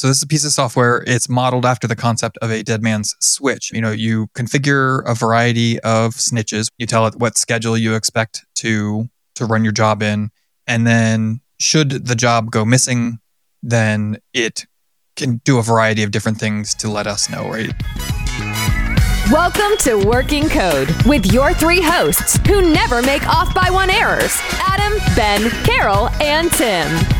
So this is a piece of software. It's modeled after the concept of a dead man's switch. You know, you configure a variety of snitches. You tell it what schedule you expect to to run your job in, and then should the job go missing, then it can do a variety of different things to let us know, right? Welcome to Working Code with your three hosts who never make off by one errors Adam, Ben, Carol, and Tim.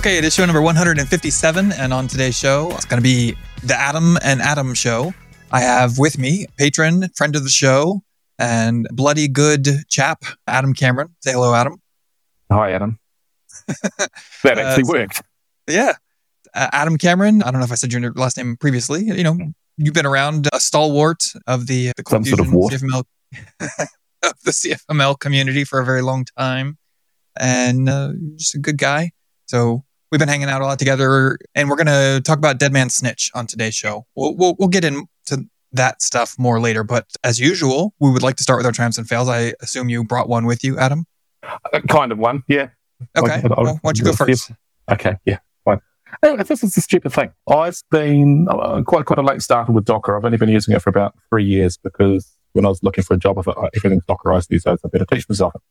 Okay, it is show number 157, and on today's show, it's going to be the Adam and Adam show. I have with me patron, friend of the show, and bloody good chap, Adam Cameron. Say hello, Adam. Hi, Adam. that actually uh, worked. Yeah. Uh, Adam Cameron, I don't know if I said your last name previously. You know, you've been around a stalwart of the, the Some sort of CFML, of the CFML community for a very long time, and uh, just a good guy. So we've been hanging out a lot together, and we're going to talk about Dead Man Snitch on today's show. We'll, we'll, we'll get into that stuff more later, but as usual, we would like to start with our triumphs and fails. I assume you brought one with you, Adam. Uh, kind of one, yeah. Okay, well, why don't you go first? Okay, yeah, fine. This is a stupid thing. I've been uh, quite quite a late starter with Docker. I've only been using it for about three years because when I was looking for a job, I thought uh, everything's Dockerized these days. I better teach myself it,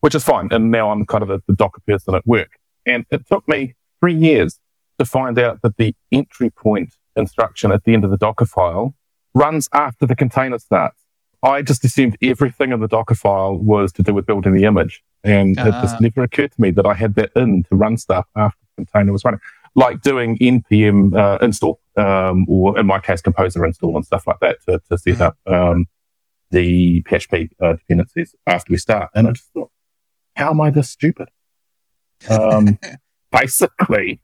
which is fine. And now I'm kind of a, the Docker person at work. And it took me three years to find out that the entry point instruction at the end of the Docker file runs after the container starts. I just assumed everything in the Docker file was to do with building the image. And uh. it just ah. never occurred to me that I had that in to run stuff after the container was running, like doing npm uh, install, um, or in my case, composer install and stuff like that to, to set up um, the PHP uh, dependencies after we start. And I just thought, how am I this stupid? Um, basically.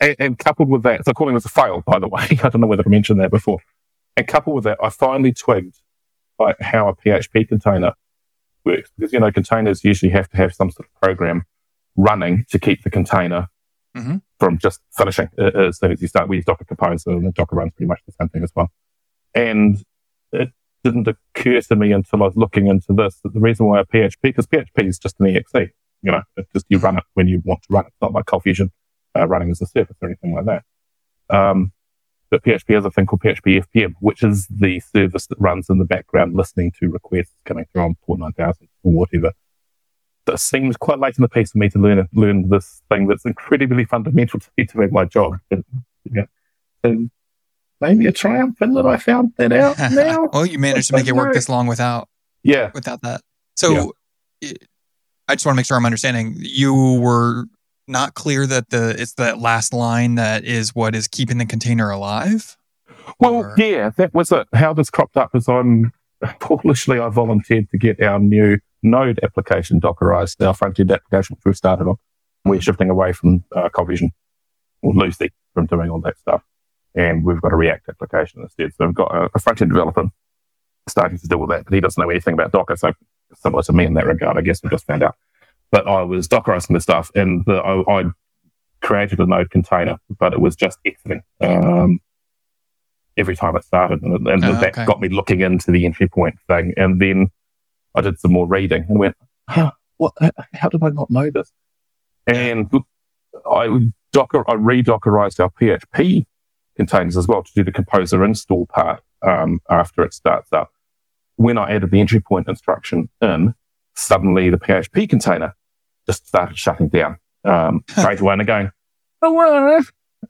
And, and, coupled with that, so calling this a fail, by the way, I don't know whether I mentioned that before. And coupled with that, I finally twigged like how a PHP container works because you know containers usually have to have some sort of program running to keep the container mm-hmm. from just finishing as soon as you start. We use Docker Compose and Docker runs pretty much the same thing as well. And it didn't occur to me until I was looking into this that the reason why a PHP because PHP is just an exe you know, it's just you run it when you want to run it. It's not like ColdFusion uh, running as a service or anything like that. Um, but PHP has a thing called PHP FPM, which is the service that runs in the background listening to requests coming through on port 9000 or whatever. That seems quite late in the piece for me to learn learn this thing that's incredibly fundamental to me to make my job. And, yeah. and maybe a triumph in that I found that out now. well, you managed to make it work this long without yeah without that. So yeah. I just want to make sure I'm understanding. You were not clear that the it's that last line that is what is keeping the container alive. Well, or? yeah, that was it. How this cropped up is I'm foolishly I volunteered to get our new Node application Dockerized, our front end application which we've started on. We're shifting away from uh, ColdFusion or loosely from doing all that stuff, and we've got a React application instead. So we've got a, a front end developer starting to deal with that, but he doesn't know anything about Docker, so similar to me in that regard, I guess we just found out. But I was Dockerizing the stuff and the, I, I, created a node container, but it was just exiting um, every time it started. And, and oh, that okay. got me looking into the entry point thing. And then I did some more reading and went, huh, what, how did I not know this? And I Docker, I re-Dockerized our PHP containers as well to do the composer install part um, after it starts up when I added the entry point instruction in, suddenly the PHP container just started shutting down um, straight away and going, oh,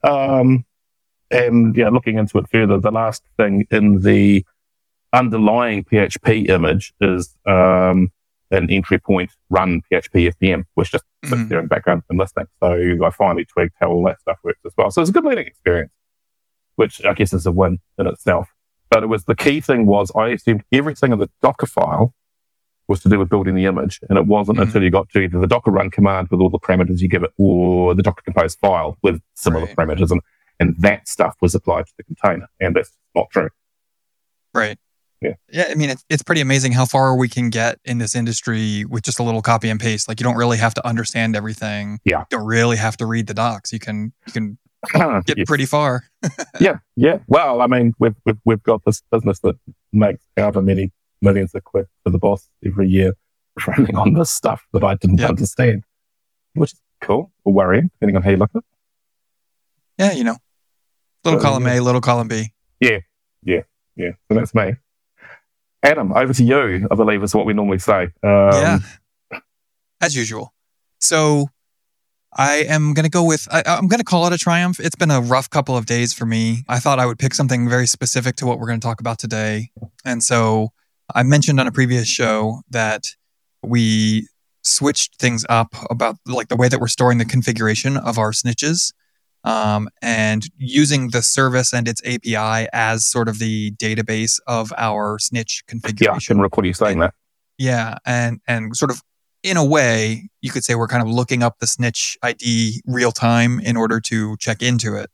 um, and yeah, looking into it further, the last thing in the underlying PHP image is um, an entry point run PHP FPM, which just sits mm-hmm. there in the background and listening. So I finally twigged how all that stuff works as well. So it's a good learning experience, which I guess is a win in itself. But it was the key thing was I assumed everything in the Docker file was to do with building the image. And it wasn't mm-hmm. until you got to either the Docker run command with all the parameters you give it or the Docker compose file with similar right. parameters. And, and that stuff was applied to the container. And that's not true. Right. Yeah. Yeah. I mean, it's, it's pretty amazing how far we can get in this industry with just a little copy and paste. Like you don't really have to understand everything. Yeah. You don't really have to read the docs. You can, you can get pretty far. yeah, yeah. Well, I mean, we've, we've we've got this business that makes however many millions of quid for the boss every year, running on this stuff that I didn't Yep. understand, which is cool or worrying, depending on how you look at it. Yeah, you know, little Uh, column yeah. A, little column B. Yeah, yeah, yeah, so that's me. Adam, over to you. I believe is what we normally say. Um, yeah, as usual. So I am going to go with, I, I'm going to call it a triumph. It's been a rough couple of days for me. I thought I would pick something very specific to what we're going to talk about today. And so I mentioned on a previous show that we switched things up about like the way that we're storing the configuration of our snitches. Um, and using the service and its API as sort of the database of our snitch configuration. Yeah, I can record you saying that. Yeah, and and sort of in a way, you could say we're kind of looking up the snitch ID real time in order to check into it,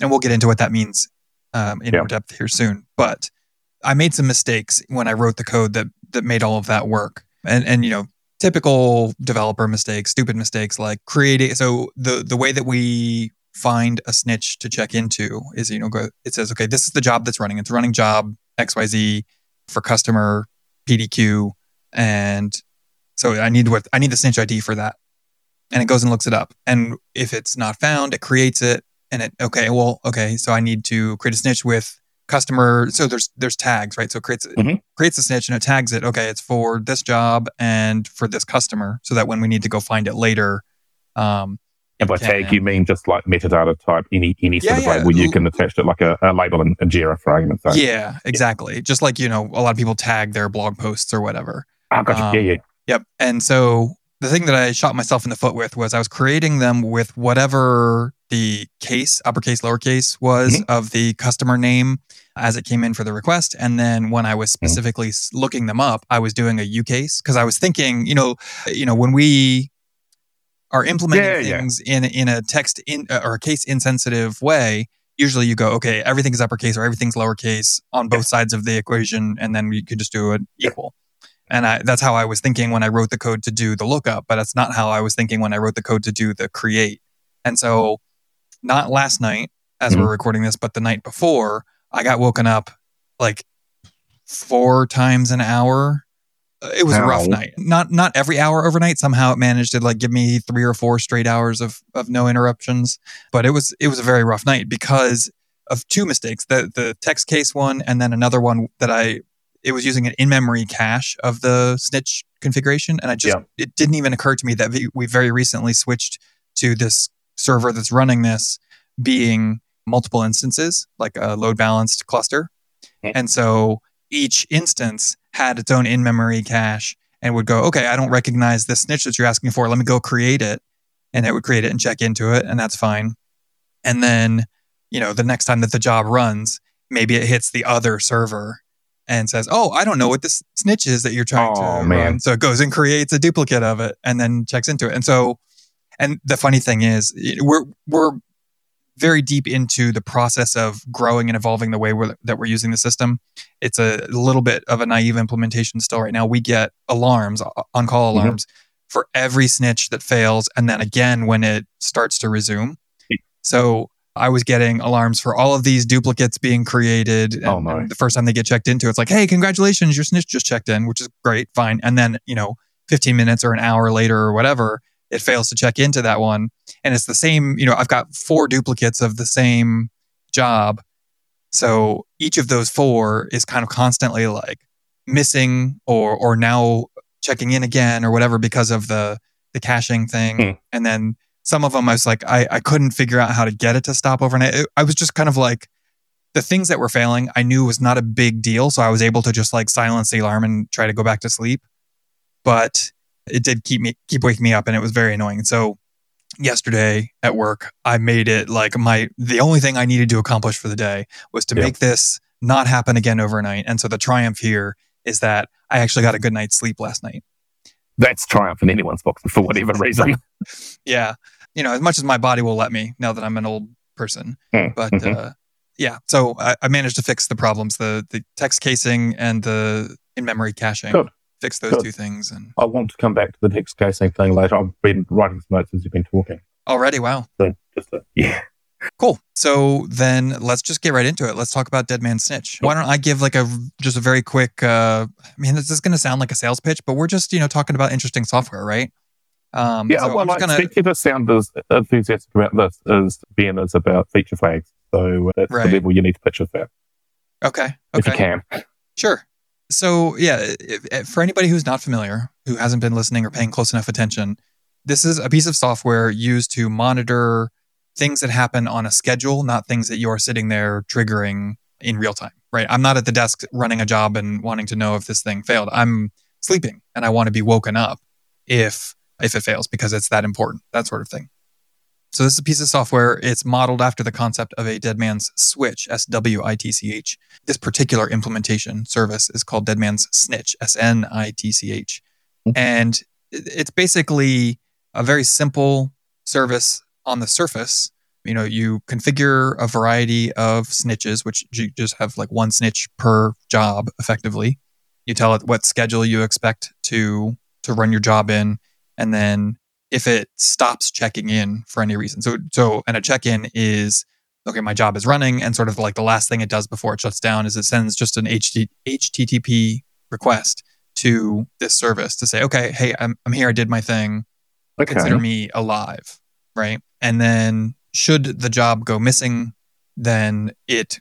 and we'll get into what that means um, in Yeah. more depth here soon. But I made some mistakes when I wrote the code that that made all of that work, and and you know typical developer mistakes, stupid mistakes like creating. So the the way that we find a snitch to check into is you know go it says okay this is the job that's running it's running job xyz for customer pdq and so I need what I need the snitch ID for that, and it goes and looks it up. And if it's not found, it creates it, and it okay, well, okay, so I need to create a snitch with customer. So there's there's tags, right? So it creates Mhm. creates a snitch and it tags it. Okay, it's for this job and for this customer, so that when we need to go find it later, um, And by tag, you mean just like metadata type, any any sort Yeah, of way yeah. where you can attach it like a, a label in, in Jira for argument's sake. yeah, exactly. Just like you know, a lot of people tag their blog posts or whatever. Oh, gotcha. Um, yeah, yeah. Yep. And so the thing that I shot myself in the foot with was I was creating them with whatever the case, uppercase, lowercase was of the customer name as it came in for the request. And then when I was specifically s looking them up, I was doing a U case because I was thinking, you know, you know, when we are implementing Yeah, yeah. things in in a text in uh, or a case insensitive way, usually you go, okay, everything's uppercase or everything's lowercase on both sides of the equation, and then we can just do it equal. And I, that's how I was thinking when I wrote the code to do the lookup, but that's not how I was thinking when I wrote the code to do the create. And so, not last night as Mhm. we're recording this, but the night before, I got woken up like four times an hour. It was a rough night. Not not every hour overnight. Somehow it managed to like give me three or four straight hours of of no interruptions. But it was it was a very rough night because of two mistakes. The the text case one and then another one that I it was using an in-memory cache of the snitch configuration and I just Yeah. it didn't even occur to me that we, we very recently switched to this server that's running this being multiple instances like a load balanced cluster. And so each instance had its own in-memory cache and would go, okay, I don't recognize this snitch that you're asking for. Let me go create it. And it would create it and check into it, and that's fine. And then, you know, the next time that the job runs, maybe it hits the other server and says, Oh, I don't know what this snitch is that you're trying Oh, to man. run. So it goes and creates a duplicate of it and then checks into it. And so, and the funny thing is, we're, we're, very deep into the process of growing and evolving the way we're, that we're using the system. It's a little bit of a naive implementation still right now. We get alarms, on call Mhm. alarms for every snitch that fails, and then again when it starts to resume. So I was getting alarms for all of these duplicates being created. And, Oh, and the first time they get checked into, it's like, hey, congratulations, your snitch just checked in, which is great, fine. And then, you know, 15 minutes or an hour later or whatever, it fails to check into that one. And it's the same, you know, I've got four duplicates of the same job. So each of those four is kind of constantly like missing or or now checking in again or whatever because of the the caching thing. Hmm. And then some of them I was like I I couldn't figure out how to get it to stop overnight. It- I was just kind of like the things that were failing I knew was not a big deal, so I was able to just like silence the alarm and try to go back to sleep. But it did keep me keep waking me up and it was very annoying. So yesterday at work, I made it like my the only thing I needed to accomplish for the day was to Yeah. make this not happen again overnight. And so the triumph here is that I actually got a good night's sleep last night. That's triumph in anyone's book for whatever reason. Yeah. You know, as much as my body will let me now that I'm an old person. Mm, But mhm. uh yeah, so I, I managed to fix the problems, the the text casing and the in memory caching. Good. Fix those Good. two things and I want to come back to the text casing thing later. I've been writing some notes as you've been talking. already wow. So just to, yeah, Cool. So then let's just get right into it. Let's talk about Dead Man Snitch. Why don't I give like a just a very quick uh I mean this is gonna sound like a sales pitch, but we're just, you know, talking about interesting software, right? Um Yeah, so well, like, gonna speaking sound as enthusiastic about this as Ben is about feature flags. So uh, that's Right. the level you need to pitch it at, Okay. if you Okay. can. Sure. So, yeah, if, if- for anybody who's not familiar, who hasn't been listening or paying close enough attention, this is a piece of software used to monitor things that happen on a schedule, not things that you're sitting there triggering in real time, right? I'm not at the desk running a job and wanting to know if this thing failed. I'm sleeping and I want to be woken up if if it fails because it's that important, that sort of thing. So this is a piece of software. It's modeled after the concept of a dead man's switch, S W I T C H. This particular implementation service is called Dead Man's Snitch, S N I T C H. Mhm. And it's basically a very simple service on the surface. You know, you configure a variety of snitches, which you just have like one snitch per job effectively. You tell it what schedule you expect to to run your job in, and then if it stops checking in for any reason. So so and a check-in is okay, my job is running, and sort of like the last thing it does before it shuts down is it sends just an HTTP request to this service to say, okay, hey, I'm, I'm here, I did my thing, Okay. consider me alive, right? And then should the job go missing, then it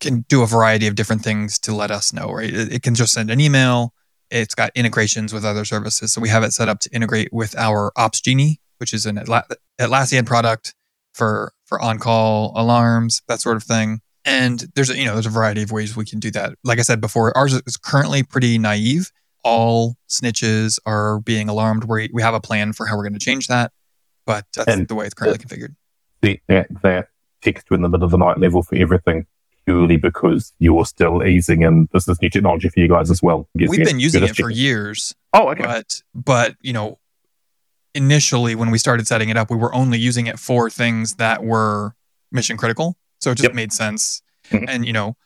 can do a variety of different things to let us know, right? It, it can just send an email. It's got integrations with other services. So we have it set up to integrate with our Ops Genie, which is an Atla- Atlassian product for for on-call alarms, that sort of thing. And there's a, you know there's a variety of ways we can do that. Like I said before, ours is currently pretty naive. All snitches are being alarmed. We we have a plan for how we're going to change that, but that's And- the way it's currently configured. the, that, that text in the middle of the night level for everything purely because you're still easing and this is new technology for you guys as well. We've been using it for years, Oh, okay. but but you know initially when we started setting it up we were only using it for things that were mission critical so it just Yep. made sense Mhm. and you know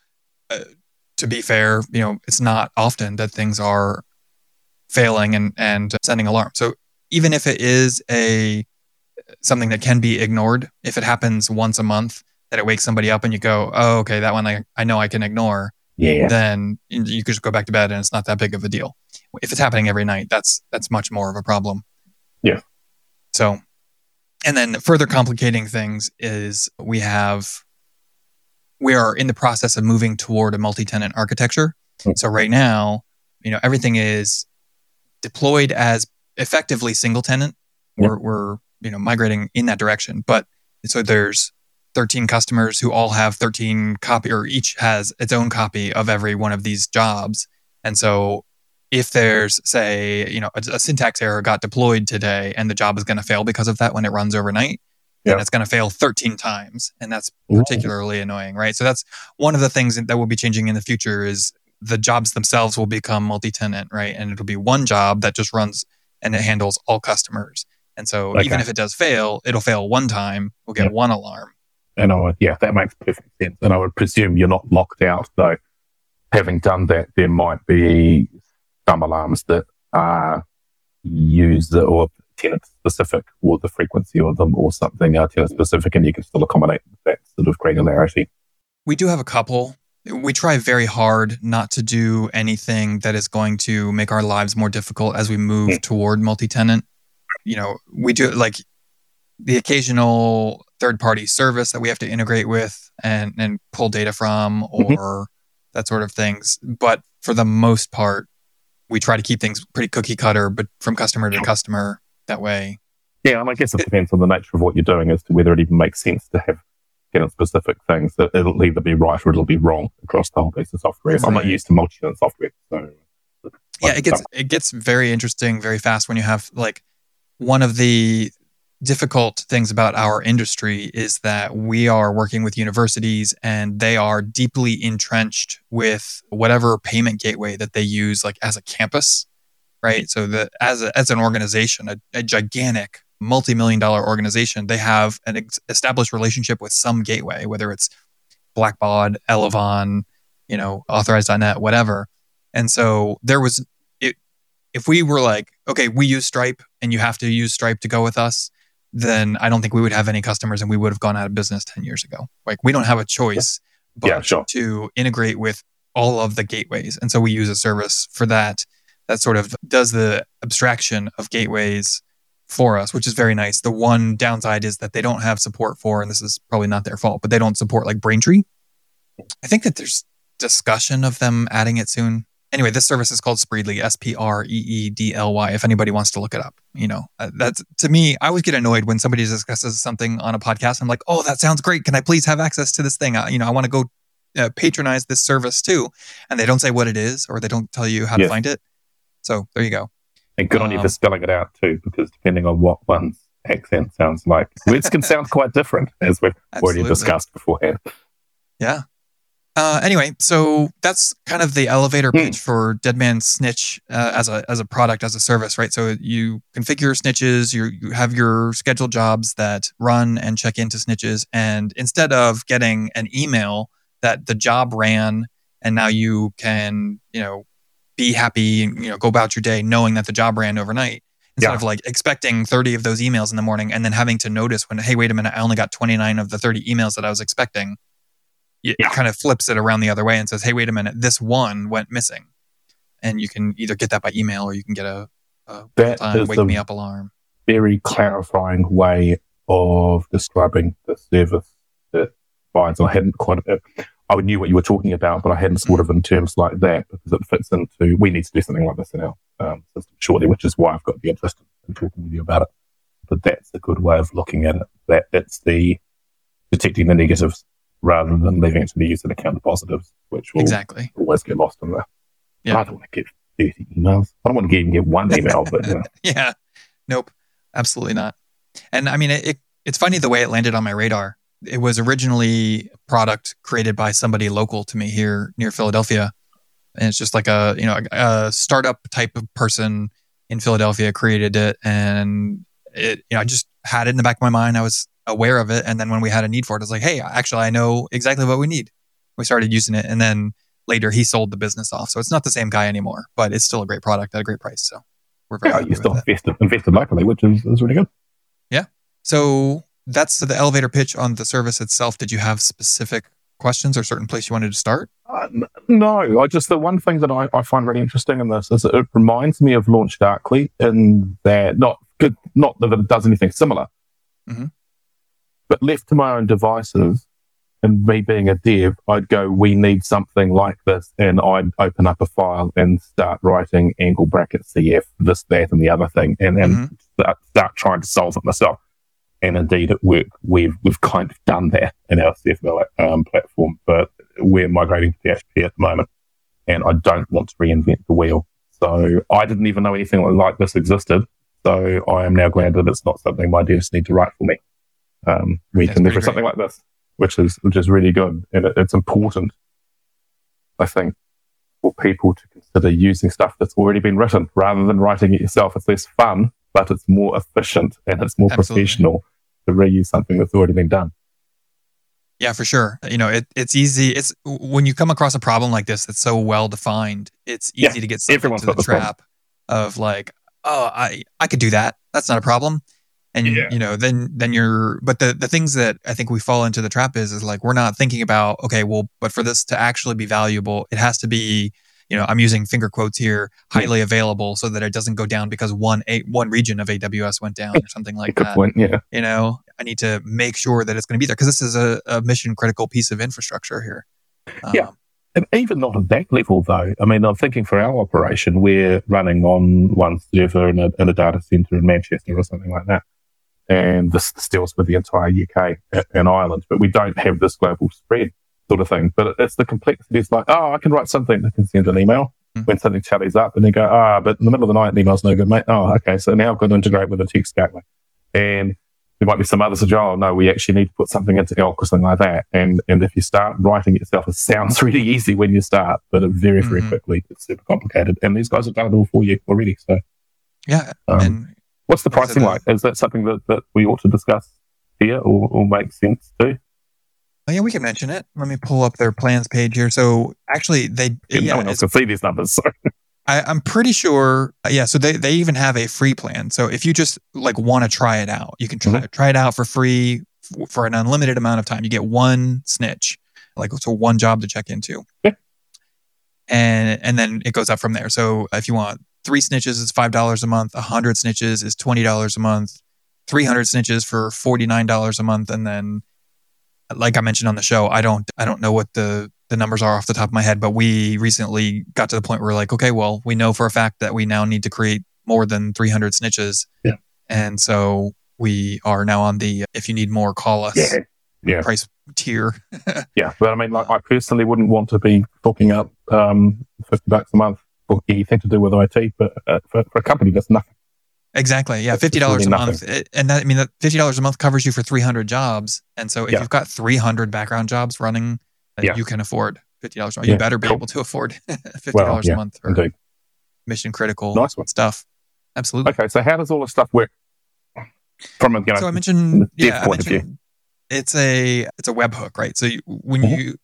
uh, to be fair you know it's not often that things are failing and and sending alarms so even if it is a something that can be ignored if it happens once a month that it wakes somebody up and you go oh okay that one i, I know i can ignore yeah. then you could just go back to bed and it's not that big of a deal. If it's happening every night, that's that's much more of a problem. Yeah. So, and then further complicating things is we have we are in the process of moving toward a multi-tenant architecture. Hmm. So right now, you know, everything is deployed as effectively single tenant. We're we're you know migrating in that direction, but so there's 13 customers who all have 13 copy or each has its own copy of every one of these jobs. And so if there's say, you know, a, a syntax error got deployed today and the job is going to fail because of that when it runs overnight, then Yeah. it's going to fail 13 times. And that's Ooh. particularly annoying, right? So that's one of the things that will be changing in the future is the jobs themselves will become multi-tenant, right? And it'll be one job that just runs and it handles all customers. And so Okay. even if it does fail, it'll fail one time. We'll get Yeah. one alarm. And I would, yeah, that makes perfect sense. And I would presume you're not locked out, though. Having done that, there might be some alarms that are user or tenant specific, or the frequency of them, or something are tenant specific, and you can still accommodate that sort of granularity. We do have a couple. We try very hard not to do anything that is going to make our lives more difficult as we move Mm. toward multi-tenant. You know, we do like the occasional third-party service that we have to integrate with and and pull data from Mhm. or that sort of things. But for the most part, we try to keep things pretty cookie cutter, but from customer to customer that way. Yeah, and I guess it depends on the nature of what you're doing as to whether it even makes sense to have tenant specific things that it'll either be right or it'll be wrong across the whole piece of software. I'm not used to multi tenant software, so yeah it gets it gets very interesting very fast when you have like one of the difficult things about our industry is that we are working with universities and they are deeply entrenched with whatever payment gateway that they use like as a campus right? So that as a, as an organization a, a gigantic multi-million dollar organization they have an ex- established relationship with some gateway whether it's blackbaud Elavon you know authorized.net whatever. And so there was it if we were like okay we use stripe and you have to use stripe to go with us then I don't think we would have any customers and we would have gone out of business 10 years ago. Like we don't have a choice but Yeah, sure. to integrate with all of the gateways. And so we use a service for that that sort of does the abstraction of gateways for us, which is very nice. The one downside is that they don't have support for, and this is probably not their fault, but they don't support like Braintree. I think that there's discussion of them adding it soon. Anyway, this service is called Spreedly, S P R E E D L Y. If anybody wants to look it up, you know, uh, that's to me. I always get annoyed when somebody discusses something on a podcast. I'm like, oh, that sounds great. Can I please have access to this thing? I, you know, I want to go uh, patronize this service too, and they don't say what it is or they don't tell you how to find it. So there you go. And good on you Um, for spelling it out too, because depending on what one's accent sounds like, words can sound quite different, as we've already discussed beforehand. Yeah. Uh, anyway, so that's kind of the elevator Hmm. pitch for Deadman Snitch uh, as a as a product as a service, right? So you configure snitches, you you have your scheduled jobs that run and check into snitches, and instead of getting an email that the job ran, and now you can you know be happy and you know go about your day knowing that the job ran overnight. Instead Yeah. of like expecting 30 of those emails in the morning and then having to notice when, hey, wait a minute, I only got 29 of the 30 emails that I was expecting it Yeah. kind of flips it around the other way and says, "Hey, wait a minute, this one went missing," and you can either get that by email or you can get a, a That time is wake me up alarm. very clarifying way of describing the service that provides. I hadn't quite, uh, I knew what you were talking about, but I hadn't thought of in terms like that because it fits into, we need to do something like this in our um, system shortly, which is why I've got the interest in talking with you about it. But that's a good way of looking at it. That it's the detecting the negatives rather than leaving it to the user to count the positives, which will Exactly. always get lost in there. Yeah. I don't want to get 30 emails. I don't want to even get one email, but you know, Yeah. Nope. Absolutely not. And I mean, it, it it's funny the way it landed on my radar. It was originally a product created by somebody local to me here near Philadelphia, and it's just like a you know a, a startup type of person in Philadelphia created it, and it you know I just had it in the back of my mind. I was aware of it, and then when we had a need for it, it's like, hey, actually, I know exactly what we need. We started using it, and then later he sold the business off, so it's not the same guy anymore, but it's still a great product at a great price. So we're very yeah, happy you still invested, invested locally, which is, is really good. Yeah. So that's the elevator pitch on the service itself. Did you have specific questions or certain place you wanted to start? Uh, no, I just the one thing that I, I find really interesting in this is it reminds me of Launch Darkly in that not good, not that it does anything similar, Mhm. But left to my own devices and me being a dev, I'd go, we need something like this, and I'd open up a file and start writing angle bracket CF this that and the other thing, and and Mhm. start, start trying to solve it myself. And indeed, at work, we've we've kind of done that in our CFML um, platform, but we're migrating to PHP at the moment, and I don't want to reinvent the wheel. So I didn't even know anything like this existed. So I am now glad that it's not something my devs need to write for me. Um, we That's can leverage something like this, which is which is really good, and it, it's important, I think, for people to consider using stuff that's already been written rather than writing it yourself. It's less fun, but it's more efficient and it's more Absolutely. professional to reuse something that's already been done. Yeah, for sure. You know, it, it's easy. It's when you come across a problem like this that's so well defined, it's easy Yeah, to get sucked into the this problem. trap of like, oh, I I could do that. That's not a problem. And Yeah. you know, then then you're. But the the things that I think we fall into the trap is is like we're not thinking about okay, well, but for this to actually be valuable, it has to be. You know, I'm using finger quotes here, highly available, so that it doesn't go down because one a one region of AWS went down or something like Good that point. Yeah. you know i need to make sure that it's going to be there because this is a, a mission critical piece of infrastructure here Yeah. Um, And even not at that level, though. I mean, I'm thinking for our operation, we're running on one server in a, in a data center in Manchester or something like that. And this deals with the entire UK and Ireland, but we don't have this global spread sort of thing. But it's the complexity. It's like, oh, I can write something. I can send an email Mhm. when something tallies up and they go, ah, but in the middle of the night, an email's no good, mate. Oh, okay. So now I've got to integrate with a text gateway. And there might be some others that oh no, we actually need to put something into elk or something like that. And and if you start writing it yourself, it sounds really easy when you start, but it very, very Mhm. quickly it's super complicated. And these guys have done it all for you already. So yeah um, and what's the like I said, pricing like? Is that something that, that we ought to discuss here or, or make sense to? oh yeah we can mention it let me pull up their plans page here so actually they no yeah one else can see these numbers. So I, I'm pretty sure. uh, Yeah. So they, they even have a free plan. So if you just like want to try it out, you can try, try it out for free f- for an unlimited amount of time. You get one snitch, like so one job to check into. Yeah. And, and then it goes up from there. So if you want three snitches, is $5 a month. A hundred snitches is $20 a month. 300 snitches for $49 a month. And then, like I mentioned on the show, I don't, I don't know what the, the numbers are off the top of my head, but we recently got to the point where we're like, okay, well, we know for a fact that we now need to create more than 300 snitches. Yeah. And so we are now on the, if you need more, call us Yeah. Yeah. price tier. Yeah. But I mean, like, I personally wouldn't want to be forking up um, 50 bucks a month for anything to do with IT, but uh, for, for a company, that's nothing. Exactly. Yeah. Fifty dollars really a month, It- and that I mean that fifty dollars a month covers you for three hundred jobs. And so if Yeah. you've got three hundred background jobs running, Yeah. you can afford fifty dollars. You Yeah, better be cool. able to afford fifty Well, dollars yeah, a month for Indeed. mission critical Nice one. stuff. Absolutely. Okay. So how does all this stuff work? From a, you know, so I mentioned, yeah, I point of view. mentioned it's a it's a webhook, right? So you, when Mhm. you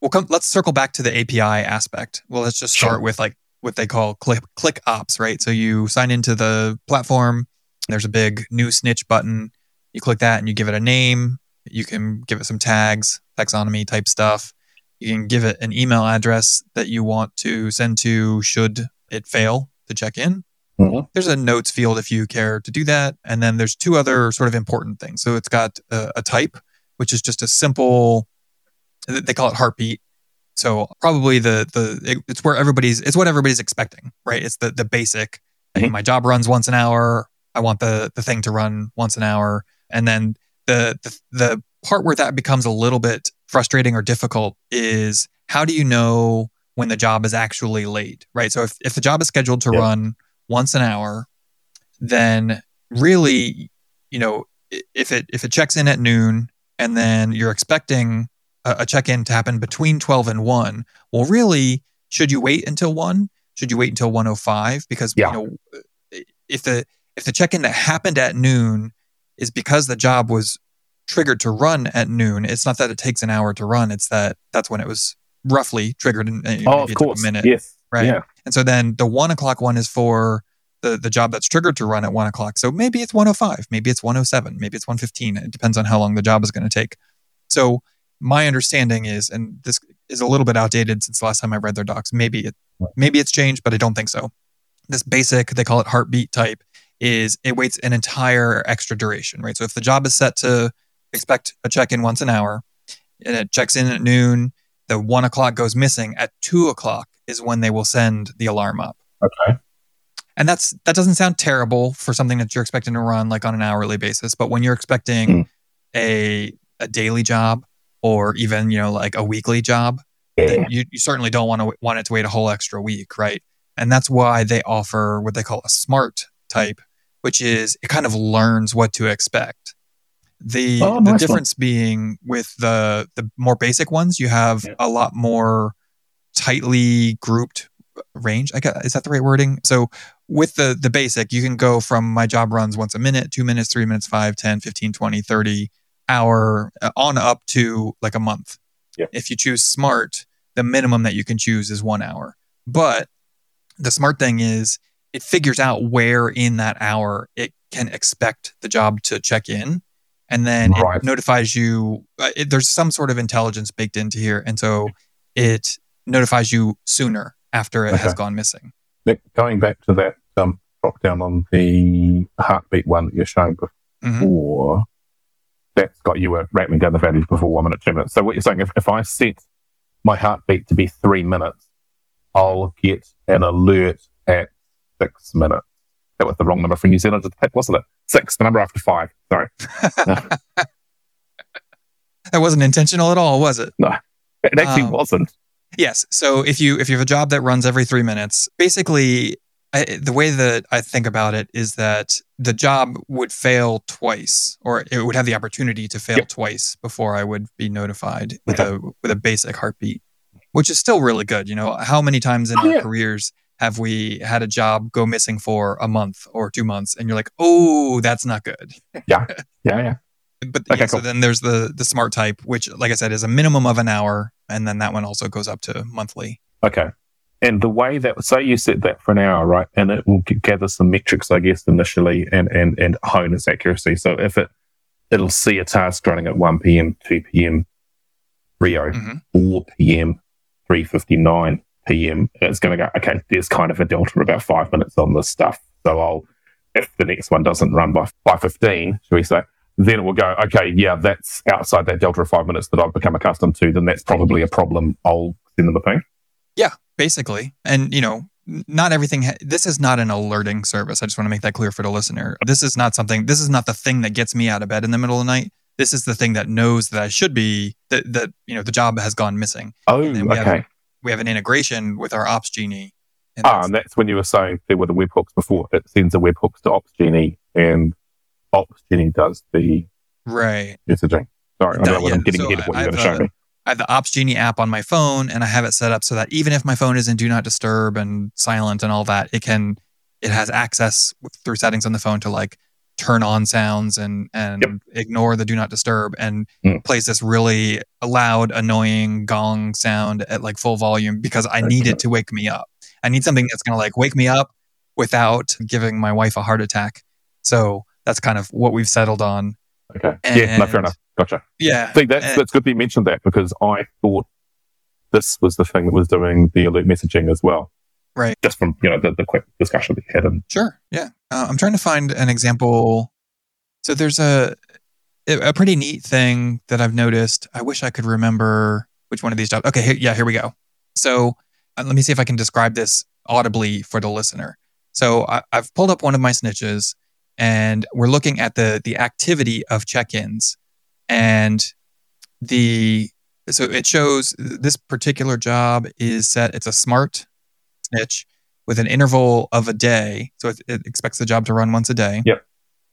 well, come let's circle back to the API aspect. Well, let's just start Sure. with like what they call click click ops, right? So you sign into the platform. There's a big new snitch button. You click that and you give it a name. You can give it some tags, taxonomy type stuff. You can give it an email address that you want to send to should it fail to check in. Mhm. There's a notes field if you care to do that. And then there's two other sort of important things. So it's got a, a type, which is just a simple, they call it heartbeat. So probably the, the, it- it's where everybody's, it's what everybody's expecting, right? It's the, the basic, hey, Mhm. my job runs once an hour. I want the, the thing to run once an hour. And then the, the, the part where that becomes a little bit frustrating or difficult is how do you know when the job is actually late, right? So if, if the job is scheduled to Yeah. run once an hour, then really, you know, if it if it checks in at noon and then you're expecting a, a check in to happen between 12 and 1, well really, should you wait until 1? Should you wait until 105 because Yeah. you know if the if the check in that happened at noon is because the job was triggered to run at noon, it's not that it takes an hour to run, it's that that's when it was roughly triggered oh, maybe Oh, of course. a minute. Yes. Right. Yeah. And so then the one o'clock one is for the, the job that's triggered to run at one o'clock. So maybe it's 105, maybe it's 107, maybe it's 115. It depends on how long the job is going to take. So my understanding is, and this is a little bit outdated since the last time I read their docs. Maybe it, maybe it's changed, but I don't think so. This basic, they call it heartbeat type, is it waits an entire extra duration, right? So if the job is set to expect a check in once an hour, and it checks in at noon, the one o'clock goes missing. At two o'clock is when they will send the alarm up. Okay. And that's that doesn't sound terrible for something that you're expecting to run like on an hourly basis. But when you're expecting Mm. a a daily job or even you know like a weekly job, Yeah. you, you certainly don't want to want it to wait a whole extra week, right? And that's why they offer what they call a smart type, which is it kind of learns what to expect. The Oh, the nice one. difference being with the the more basic ones, you have Yeah. a lot more tightly grouped range. I got, is that the right wording? So with the the basic, you can go from my job runs once a minute, two minutes, three minutes, five, 10, 15, 20, 30 hour uh, on up to like a month. Yeah. If you choose smart, the minimum that you can choose is one hour. But the smart thing is it figures out where in that hour it can expect the job to check in. And then Right. it notifies you. Uh, it, there's some sort of intelligence baked into here. And so it notifies you sooner after it has gone missing. Nick, going back to that um, drop down on the heartbeat one that you're showing Mhm. before, that's got you rattling down the values before one minute, two minutes. So what you're saying, if, if I set my heartbeat to be three minutes, I'll get an alert at six minutes. That was the wrong number for New Zealand, wasn't it? Six, the number after five. Sorry. That wasn't intentional at all, was it? No, it actually Um, wasn't. Yes. So if you if you have a job that runs every three minutes, basically, I, the way that I think about it is that the job would fail twice, or it would have the opportunity to fail Yep. twice before I would be notified with a with a basic heartbeat, which is still really good. You know, how many times in Oh, our yeah. careers have we had a job go missing for a month or two months, and you're like, oh, that's not good. Yeah, yeah. Yeah. but Okay, yeah, so then there's the the smart type, which, like I said, is a minimum of an hour, and then that one also goes up to monthly. Okay. And the way that, say you set that for an hour, right, and it will gather some metrics, I guess, initially and, and, and hone its accuracy. So if it, it'll see a task running at 1 p.m., 2 p.m., 3 Mhm. 4 p.m., 3.59 p.m., it's going to go, okay, there's kind of a delta of about five minutes on this stuff. So I'll, if the next one doesn't run by 5.15, should we say, then it will go, okay, yeah, that's outside that delta of five minutes that I've become accustomed to, then that's probably a problem. I'll send them a ping. Basically. And, you know, not everything, ha- this is not an alerting service. I just want to make that clear for the listener. This is not something, this is not the thing that gets me out of bed in the middle of the night. This is the thing that knows that I should be, that, that you know, the job has gone missing. Oh, we have- okay. We have an integration with our Ops Genie. And Ah, that's- and that's when you were saying there were the webhooks before. It sends the webhooks to OpsGenie and OpsGenie does the right. messaging. Sorry, I That- yeah, I'm getting so ahead of what I- you're going to show me. I have the Ops Genie app on my phone and I have it set up so that even if my phone is in do not disturb and silent and all that, it can it has access through settings on the phone to like turn on sounds and and Yep. ignore the do not disturb and Mm. plays this really loud, annoying gong sound at like full volume because I need it to wake me up. I need something that's gonna like wake me up without giving my wife a heart attack. So that's kind of what we've settled on. Okay. yeah, no, fair enough. Gotcha. Yeah. I think that's, and- that's good that you mentioned that because I thought this was the thing that was doing the alert messaging as well. Right. Just from, you know, the, the quick discussion we had. And Sure. Yeah. Uh, I'm trying to find an example. So there's a a pretty neat thing that I've noticed. I wish I could remember which one of these jobs. Okay. Here, yeah. Here we go. So uh, let me see if I can describe this audibly for the listener. So I, I've pulled up one of my snitches, and we're looking at the the activity of check-ins, and the so it shows this particular job is set. It's a smart snitch with an interval of a day. So it, it expects the job to run once a day. Yep.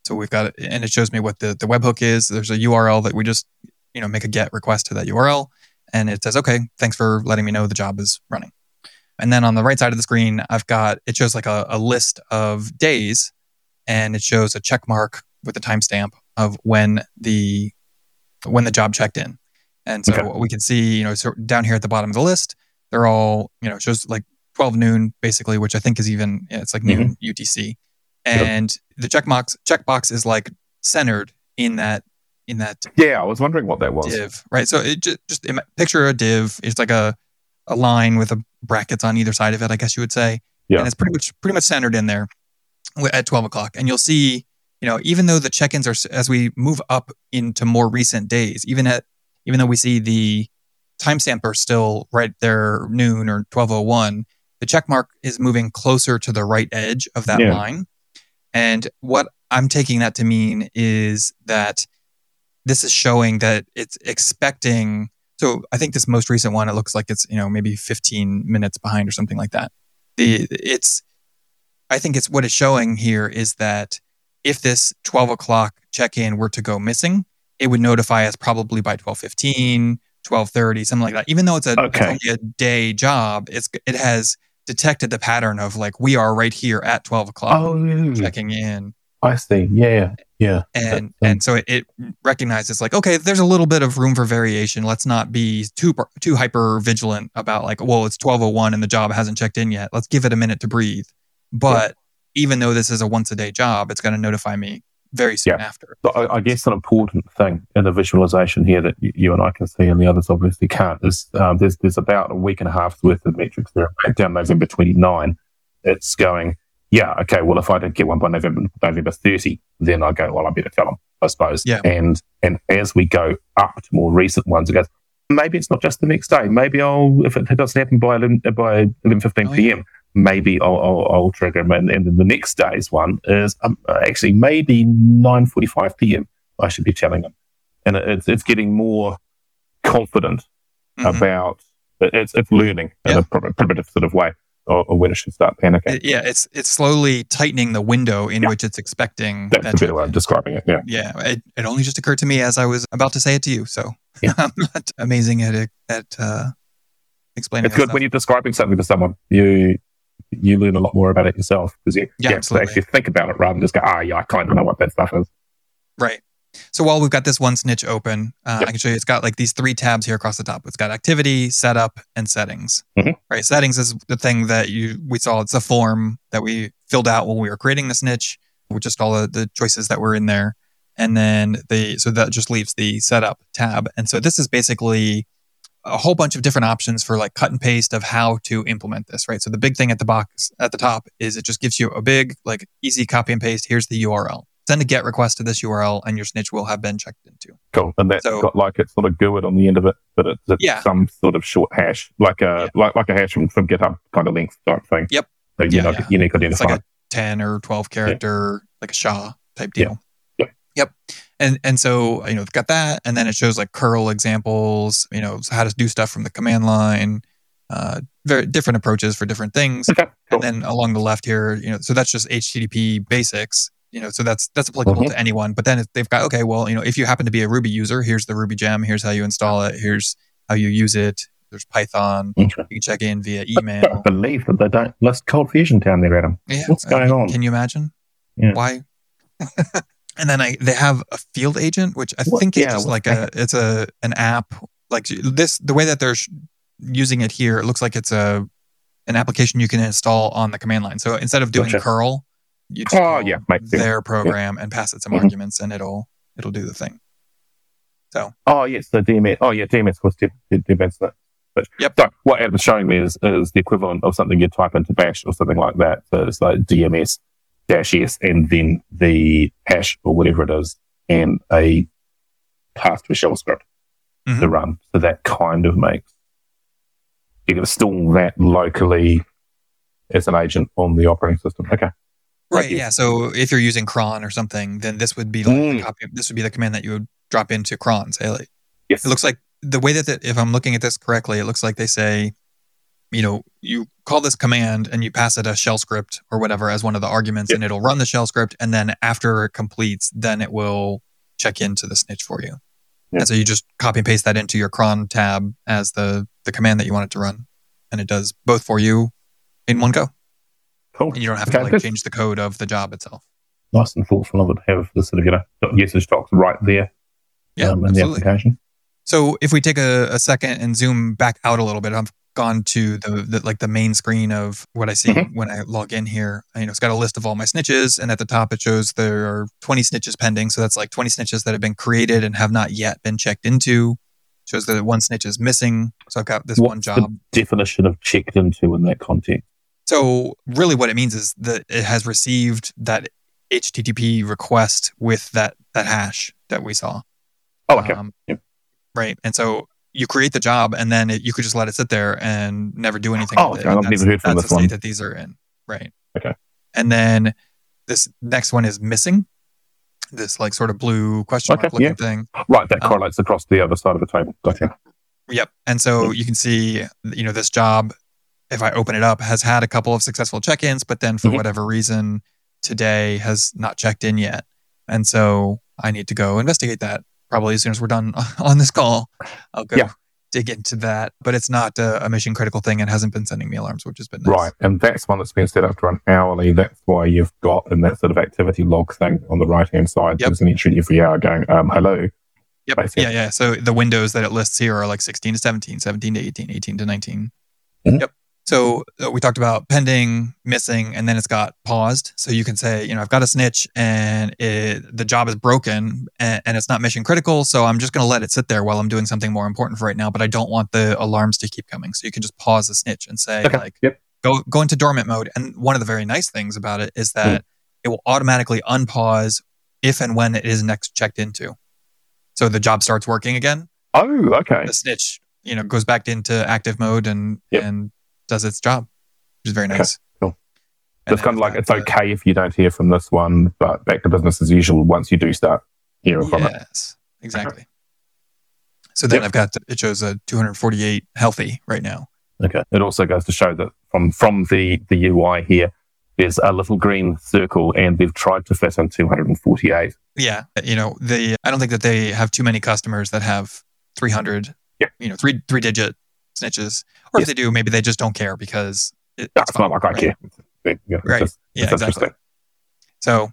So we've got it, and it shows me what the, the webhook is. There's a URL that we just, you know, make a get request to that URL. And it says, okay, thanks for letting me know the job is running. And then on the right side of the screen, I've got, it shows like a, a list of days and it shows a check mark with a timestamp of when the, when the job checked in. And so Okay. we can see, you know, so down here at the bottom of the list, they're all, you know, shows like 12 noon basically, which I think is even, yeah, it's like noon mm-hmm. UTC. And the checkbox checkbox is like centered in that, in that yeah, I was wondering what that was. div, right? So it just, just picture a div. It's like a, a line with a brackets on either side of it, I guess you would say. Yeah. And it's pretty much pretty much centered in there at 12 o'clock. And you'll see, you know, even though the check-ins are as we move up into more recent days, even at even though we see the timestamp are still right there noon or 1201, the check mark is moving closer to the right edge of that Yeah. line. And what I'm taking that to mean is that this is showing that it's expecting. So I think this most recent one, it looks like it's you know maybe 15 minutes behind or something like that. The it's, I think it's what it's showing here is that if this 12 o'clock check in were to go missing, it would notify us probably by 12:15, 12:30, something like that. Even though it's a it's only a day job, it's it has detected the pattern of like we are right here at 12 o'clock Oh, checking in. I see. Yeah, yeah. and um, and so it, it recognizes like okay there's a little bit of room for variation. Let's not be too too hyper vigilant about like well it's 1201 and the job hasn't checked in yet. Let's give it a minute to breathe. But even though this is a once a day job it's going to notify me very soon Yeah. after So I, I guess an important thing in the visualization here that you and I can see and the others obviously can't is um, there's there's about a week and a half's worth of metrics there. Back down November 29, it's going, yeah, okay, well, if I don't get one by November November 30, then I go, well, I better tell them, I suppose. Yeah. And and as we go up to more recent ones, it goes, maybe it's not just the next day. Maybe I'll, if it doesn't happen by 11, by 11.15 Oh, yeah. p.m., maybe I'll, I'll, I'll trigger them. And, and then the next day's one is um, actually maybe 9.45 p.m. I should be telling them. And it, it's, it's getting more confident Mhm. about, it's, it's learning in Yeah. a prim- primitive sort of way or, or when it should start panicking. It- yeah it's it's slowly tightening the window in Yeah. which it's expecting That's that the better way of describing it. Yeah. yeah it, it only just occurred to me as i was about to say it to you so Yeah. i'm not amazing at at uh explaining It's good stuff. when you're describing something to someone, you, you learn a lot more about it yourself because you, Yeah, you have to actually think about it rather than just go, ah, yeah, I kind of know what that stuff is. Right. So while we've got this one snitch open, uh, Yep. I can show you it's got like these three tabs here across the top. It's got activity, setup, and settings. Mhm. Right. Settings is the thing that you we saw. It's a form that we filled out when we were creating the snitch with just all the, the choices that were in there. And then the so that just leaves the setup tab. And so this is basically a whole bunch of different options for like cut and paste of how to implement this, right? So the big thing at the box at the top is it just gives you a big, like easy copy and paste. Here's the URL. Send a GET request to this URL and your snitch will have been checked into. Cool. And that's So- got like it's sort of GUID on the end of it, but it's, it's Yeah. some sort of short hash, like a like like a hash from, from GitHub kind of length type thing. Yep. So Yeah, unique, yeah. unique It's identifier. like a 10 or 12 character, like a SHA type Yeah. deal. Yeah. Yep. And and so, you know, got that. And then it shows like curl examples, you know, how to do stuff from the command line, uh, very different approaches for different things. okay. Cool. And then along the left here, you know, so that's just HTTP basics. You know, so that's that's applicable Mhm. to anyone. But then if they've got okay, well, you know, if you happen to be a Ruby user, here's the Ruby gem. Here's how you install it. Here's how you use it. There's Python. Okay. You can check in via email. can't believe that they don't list ColdFusion down there, Adam. Yeah. What's I going mean, on? Can you imagine? Yeah. Why? and then I they have a field agent, which I What- think is yeah, just what's like a it's a an app like this. The way that they're sh- using it here, it looks like it's a an application you can install on the command line. So instead of doing Gotcha. curl, you just Oh, yeah, their program and pass it some Mhm. arguments, and it'll it'll do the thing. So oh yes, the DMS. Oh yeah, DMS was DMS. That. But Yep. so what Adam's showing me is, is the equivalent of something you type into Bash or something like that. So it's like DMS dash S and then the hash or whatever it is and a path to a shell script to Mhm. run. So that kind of makes you can install that locally as an agent on the operating system. Okay. Right. Yeah. So if you're using cron or something, then this would be like the Mm. copy. This would be the command that you would drop into cron. Say like, Yes. It looks like the way that, the, if I'm looking at this correctly, it looks like they say, you know, you call this command and you pass it a shell script or whatever as one of the arguments, Yep. and it'll run the shell script. And then after it completes, then it will check into the snitch for you. Yep. And so you just copy and paste that into your cron tab as the the command that you want it to run, and it does both for you in one go. Cool. And you don't have Okay, to like good. change the code of the job itself. Nice and thoughtful of it to have the sort of, you know, usage docs right there Yeah, um, in the absolutely. application. So if we take a, a second and zoom back out a little bit, I've gone to the, the like the main screen of what I see Mhm. when I log in here. You know, it's got a list of all my snitches, and at the top it shows there are 20 snitches pending. So that's like 20 snitches that have been created and have not yet been checked into. Shows that one snitch is missing. So I've got this one job. the definition of checked into in that context? So really, what it means is that it has received that HTTP request with that that hash that we saw. Oh, okay. Um, Yep. Right. And so you create the job and then it, you could just let it sit there and never do anything. Oh, with okay. it. I've And never that's- heard from that's this the state one. that these are in. Right. Okay. And then this next one is missing. This like sort of blue question mark looking yeah. thing. Right, that um, correlates across the other side of the table. Gotcha. Yep. And so you can see, you know, this job, if I open it up, has had a couple of successful check-ins, but then for Mhm. whatever reason today has not checked in yet. And so I need to go investigate that probably as soon as we're done on this call. I'll go Yeah. dig into that. But it's not a, a mission critical thing and hasn't been sending me alarms, which has been nice. Right, and that's one that's been set up to run hourly. That's why you've got in that sort of activity log thing on the right hand side. Yep. There's an entry every hour going, um, hello. Yep. Basically. Yeah, yeah. So the windows that it lists here are like 16 to 17, 17 to 18, 18 to 19. Mhm. Yep. So uh, we talked about pending, missing, and then it's got paused. So you can say, you know, I've got a snitch and it, the job is broken and, and it's not mission critical. So I'm just going to let it sit there while I'm doing something more important for right now. But I don't want the alarms to keep coming. So you can just pause the snitch and say, Okay. like, Yep. go go into dormant mode. And one of the very nice things about it is that it will automatically unpause if and when it is next checked into. So the job starts working again. Oh, okay. The snitch, you know, goes back into active mode and Yep. and does its job, which is very Okay, nice. cool. And it's kind of like it's okay if you don't hear from this one, but back to business as usual once you do start hearing the- from it. Yes, exactly. So then Yep. I've got it shows a 248 healthy right now. Okay. It also goes to show that from from the the UI here, there's a little green circle, and they've tried to fit in 248. Yeah, you know, they I don't think that they have too many customers that have 300, Yeah. you know, three three digit snitches. Or if they do, maybe they just don't care because it, No, it's it's not I right? care. Yeah, Right. just- Yeah, exactly. So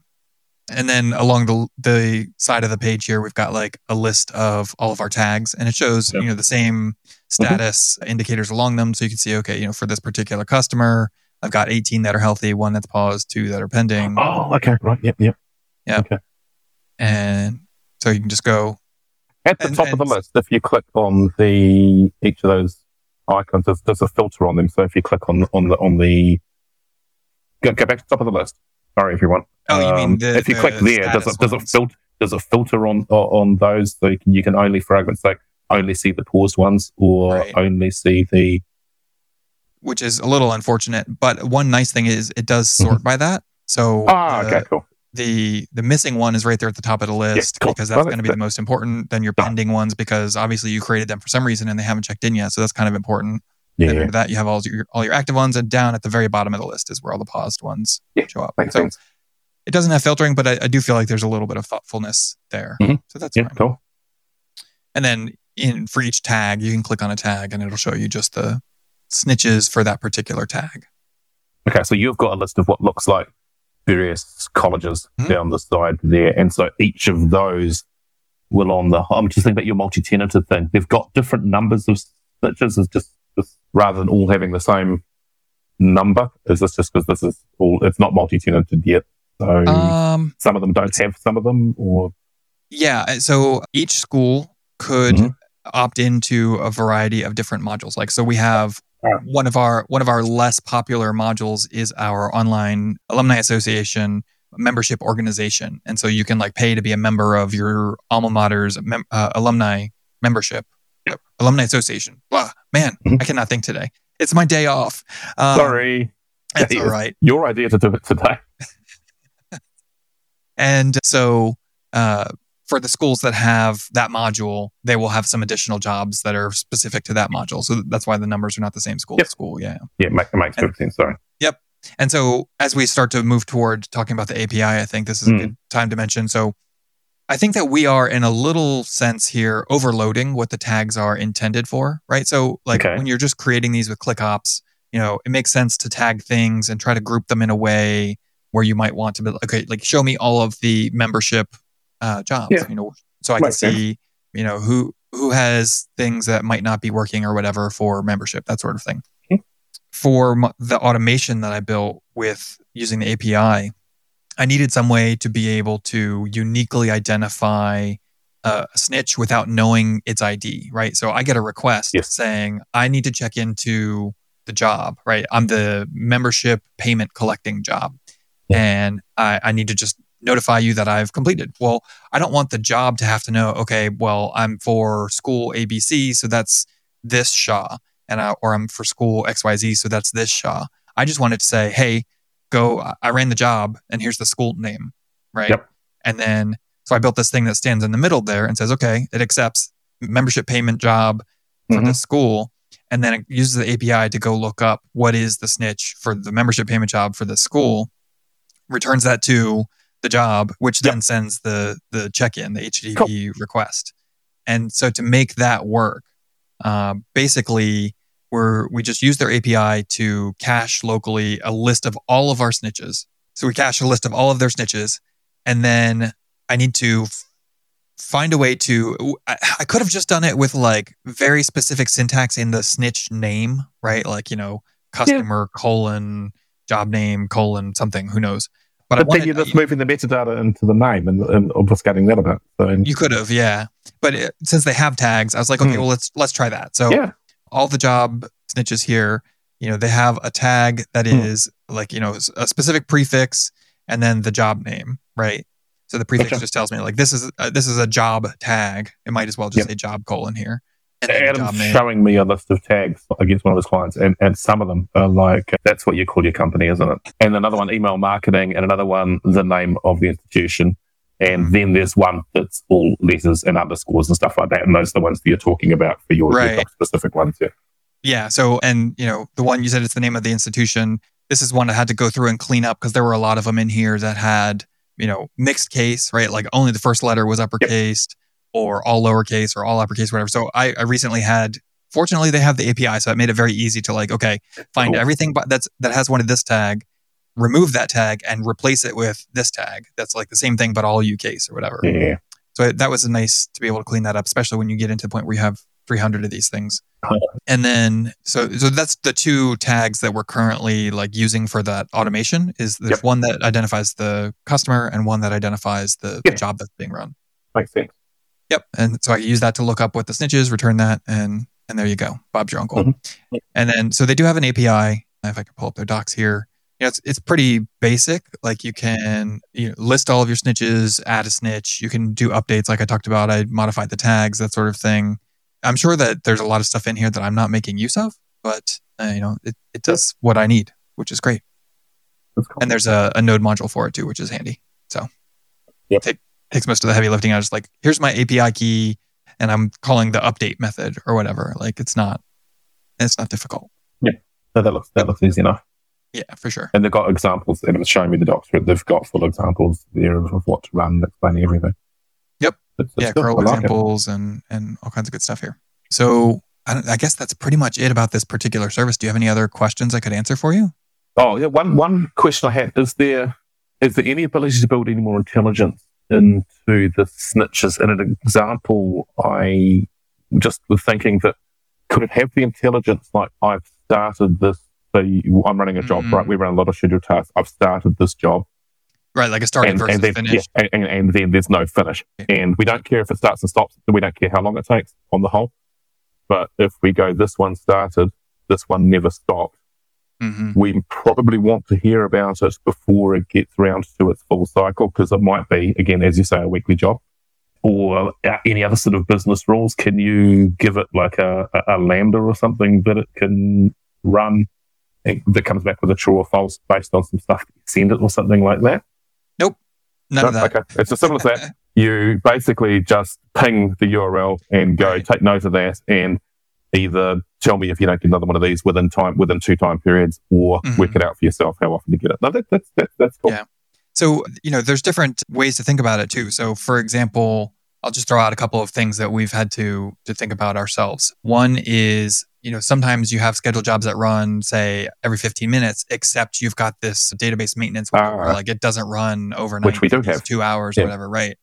And then along the the side of the page here, we've got like a list of all of our tags, and it shows Yep. you know the same mm-hmm. status indicators along them, so you can see okay, you know for this particular customer, I've got 18 that are healthy, one that's paused, two that are pending, Oh, okay. Right. Yep. Yep. Yeah. And so you can just go At the And- top of the list, if you click on the each of those icons, there's, there's a filter on them. So if you click on on the on the go, go back to the top of the list. Sorry, everyone. Oh, you mean Um, the- if you the click there, does it does it filter does it filter on on those so you can, you can only, fragments like only see the paused ones or Right. only see the which is a little unfortunate. But one nice thing is it does sort by that. So Mm-hmm. ah the, okay cool the the missing one is right there at the top of the list cool. because that's going to be the most important. Then your Yeah. pending ones because obviously you created them for some reason and they haven't checked in yet. So that's kind of important. Yeah under that you have all your all your active ones, and down at the very bottom of the list is where all the paused ones Yeah, show up. makes so sense it doesn't have filtering, but I, I do feel like there's a little bit of thoughtfulness there. Mhm. So that's yeah fine. cool And then in for each tag, you can click on a tag and it'll show you just the snitches for that particular tag. Okay, so you've got a list of what looks like various colleges Mhm. down the side there, and so each of those will on the. I'm just thinking about your multi-tenanted thing. They've got different numbers of snitches, is just, just rather than all having the same number. Is this just because this is all? It's not multi-tenanted yet, so Um, some of them don't have some of them, or Yeah. uh, So each school could Mhm. opt into a variety of different modules. Like, so we have. One of our one of our less popular modules is our online alumni association membership organization, and so you can like pay to be a member of your alma mater's mem- uh, alumni membership, alumni association. Blah, man, Mhm. I cannot think today. It's my day off. Um, sorry, that's all right. your idea to do it today. And so, uh, for the schools that have that module, they will have some additional jobs that are specific to that module. So that's why the numbers are not the same school Yep. to school. Yeah. Yeah, make, it makes perfect sense. And so, as we start to move toward talking about the API, I think this is a good time to mention. So, I think that we are, in a little sense here, overloading what the tags are intended for, right? So, like Okay. when you're just creating these with ClickOps, you know, it makes sense to tag things and try to group them in a way where you might want to be like, okay, like show me all of the membership uh, jobs, Yeah. you know, so I can see, you know, who who has things that might not be working or whatever for membership, that sort of thing for m- the automation that I built with using the API, I needed some way to be able to uniquely identify uh, a snitch without knowing its ID, right? So I get a request Yes. saying I need to check into the job, right? I'm the membership payment collecting job, Yeah. and I, I need to just notify you that I've completed. Well, I don't want the job to have to know, okay, well, I'm for school ABC, so that's this SHA and I, or I'm for school XYZ, so that's this SHA. I just wanted to say, hey, go. I- ran the job, and here's the school name, right? Yep. And then so I built this thing that stands in the middle there and says, okay, it accepts membership payment job for Mhm. the school, and then it uses the API to go look up what is the snitch for the membership payment job for the school, returns that to the job, which Yep. then sends the the check in, the HTTP request. And so to make that work, uh, basically we're we just use their API to cache locally a list of all of our snitches. So we cache a list of all of their snitches, and then I need to f- find a way to. I, I could have just done it with like very specific syntax in the snitch name, right? Like you know, customer colon job name colon something. Who knows? But, I But then you're just moving the metadata into the name and, and obfuscating that a bit. So, you could have, yeah. But it, since they have tags, I was like, okay, Hmm. well let's let's try that. So yeah, all the job snitches here, you know, they have a tag that is Hmm. like, you know, a specific prefix and then the job name, right? So the prefix just tells me like this is uh, this is a job tag. It might as well just Yep. say job colon here. And Adam's showing me a list of tags against one of his clients, and, and some of them are like, that's what you call your company, isn't it? And another one, email marketing, and another one, the name of the institution. And mm. then there's one that's all letters and underscores and stuff like that. And those are the ones that you're talking about for your, Right. specific ones. Yeah. Yeah. So, and you know, the one you said it's the name of the institution. This is one I had to go through and clean up because there were a lot of them in here that had, you know, mixed case, right? Like only the first letter was uppercase or all lowercase or all uppercase, whatever. So I, I recently had, fortunately, they have the API. So it made it very easy to like, okay, find Cool. everything but that's, that has one of this tag remove that tag and replace it with this tag. That's like the same thing, but all UCase or whatever. Yeah. So that was nice to be able to clean that up, especially when you get into the point where you have 300 of these things. And then, so so that's the two tags that we're currently like using for that automation. Is there's Yep. one that identifies the customer and one that identifies the, the job that's being run. Makes sense. Yep. And so I use that to look up what the snitch is, return that, and and there you go. Bob's your uncle. Mhm. And then so they do have an API. If I can pull up their docs here. You know, it's it's pretty basic. Like you can you know, list all of your snitches, add a snitch. You can do updates like I talked about. I modified the tags, that sort of thing. I'm sure that there's a lot of stuff in here that I'm not making use of, but uh, you know, it, it does what I need, which is great. Cool. And there's a, a node module for it too, which is handy. So Yep. take, takes most of the heavy lifting. I was like, here's my API key, and I'm calling the update method or whatever. Like it's not, it's not difficult. So that looks that looks easy enough. Yeah, for sure. And they've got examples. And it was showing me the docs. where They've got full examples there of what to run, explaining everything. Yep. It's, it's yeah, good. curl like it. examples and and all kinds of good stuff here. So I, I guess that's pretty much it about this particular service. Do you have any other questions I could answer for you? Oh yeah, one one question I had is there is there any ability to build any more intelligence into the snitches? And an example, I just was thinking that could it have the intelligence like I've started this? So you, I'm running a job, Mm. right? We run a lot of scheduled tasks. I've started this job, Right, like a starting and, versus and then finish. yeah, and, and, and then there's no finish, and we don't care if it starts and stops. We don't care how long it takes on the whole. But if we go, this one started, this one never stopped hmm we probably want to hear about it before it gets round to its full cycle because it might be, again, as you say, a weekly job or uh, any other sort of business rules. Can you give it like a, a, a lambda or something that it can run that comes back with a true or false based on some stuff that you send it or something like that? Nope. None of that. Okay. It's as simple as that. You basically just ping the URL and go take note of that and either tell me if you don't get another one of these within time within two time periods or Mhm. work it out for yourself how often to get it. No, that, that's that's that's cool. Yeah. So, you know, there's different ways to think about it too. So, for example, I'll just throw out a couple of things that we've had to to think about ourselves. One is, you know, sometimes you have scheduled jobs that run, say, every 15 minutes, except you've got this database maintenance window where, Ah. like it doesn't run overnight. Which we do have. two hours Yeah. or whatever, right?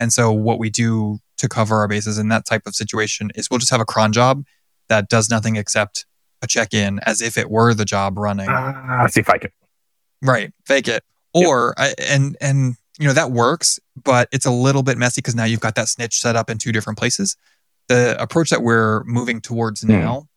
And so, what we do to cover our bases in that type of situation is we'll just have a cron job that does nothing except a check in as if it were the job running. I see fake it. Right. Fake it. Yep. Or I and and you know that works, but it's a little bit messy because now you've got that snitch set up in two different places. The approach that we're moving towards Hmm. now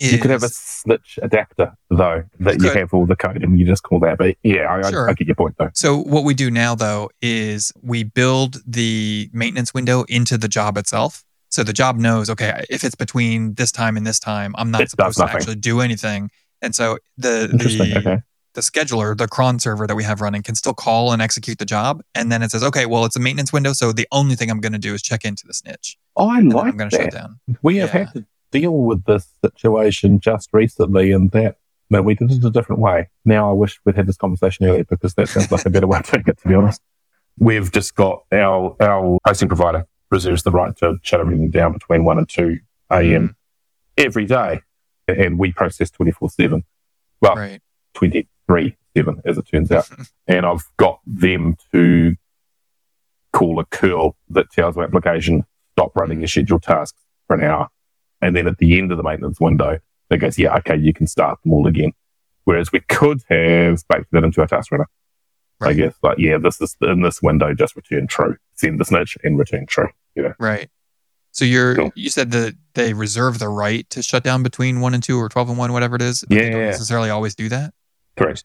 is You could have a snitch adapter though that You you have all the code and you just call that. But yeah, I, Sure. I, I get your point though. so what we do now though is we build the maintenance window into the job itself. So the job knows, okay, if it's between this time and this time, I'm not It supposed to actually do anything. And so the the okay. the scheduler, the cron server that we have running can still call and execute the job. And then it says, okay, well, it's a maintenance window. So the only thing I'm going to do is check into the snitch. Oh, I And like I'm going to shut down. We have Yeah. had to deal with this situation just recently, and that but we did it a different way. Now I wish we'd had this conversation earlier because that sounds like a better way to doing it. To be honest, we've just got our our hosting provider reserves the right to shut everything down between one and two a.m. Mm. every day, and we process twenty four seven. Well, Right. twenty three seven as it turns out, and I've got them to call a curl that tells my application stop running your mm. scheduled tasks for an hour. And then at the end of the maintenance window, it goes, yeah, okay, you can start them all again. Whereas we could have baked that into our task runner. I guess, like, yeah, this is in this window, just return true. Send the snitch and return true. You know, Right. So you're Cool. you said that they reserve the right to shut down between one and two or twelve and one, whatever it is. but They don't Yeah. necessarily always do that. correct.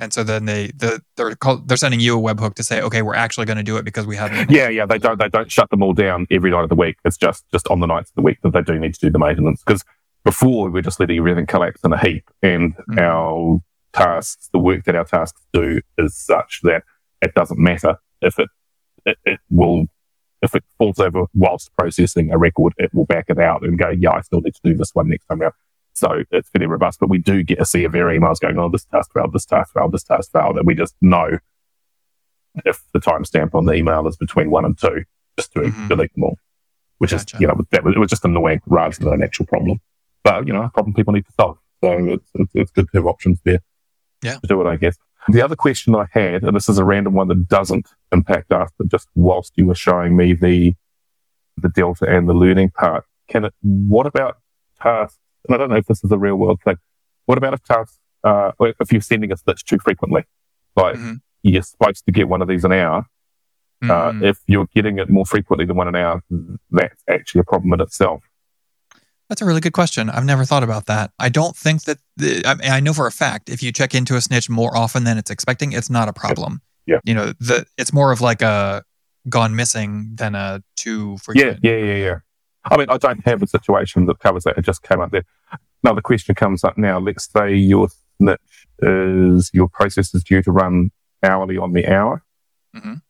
And so then they the they're called, they're sending you a webhook to say, okay, we're actually going to do it because we have Yeah, yeah, they don't they don't shut them all down every night of the week. It's just just on the nights of the week that they do need to do the maintenance. Because before we were just letting everything collapse in a heap, and Mhm. our tasks, the work that our tasks do, is such that it doesn't matter if it it, it will if it falls over whilst processing a record, it will back it out and go, yeah, I still need to do this one next time around. So it's fairly robust, but we do get a sea of error emails going on. This task failed, this task failed, this task failed, and we just know if the timestamp on the email is between one and two, just to Mhm. delete them all. Which Gotcha. is, you know, that was, it was just annoying rather than an actual problem. But you know, a problem people need to solve. So it's it's, it's good to have options there. Yeah. To do it, I guess. The other question I had, and this is a random one that doesn't impact us, but just whilst you were showing me the the delta and the learning part, can it? What about tasks? And I don't know if this is a real world thing. What about if tasks? Uh, if you're sending a snitch too frequently, like Mhm. you're supposed to get one of these an hour. Uh, Mhm. if you're getting it more frequently than one an hour, that's actually a problem in itself. That's a really good question. I've never thought about that. I don't think that the, I, I know for a fact if you check into a snitch more often than it's expecting, it's not a problem. Yeah. You know, the it's more of like a gone missing than a too Yeah, frequent. yeah, yeah, yeah. Yeah. I mean, I don't have a situation that covers that. It just came up there. Now the question comes up now. Let's say your snitch is your process is due to run hourly on the hour. Mhm.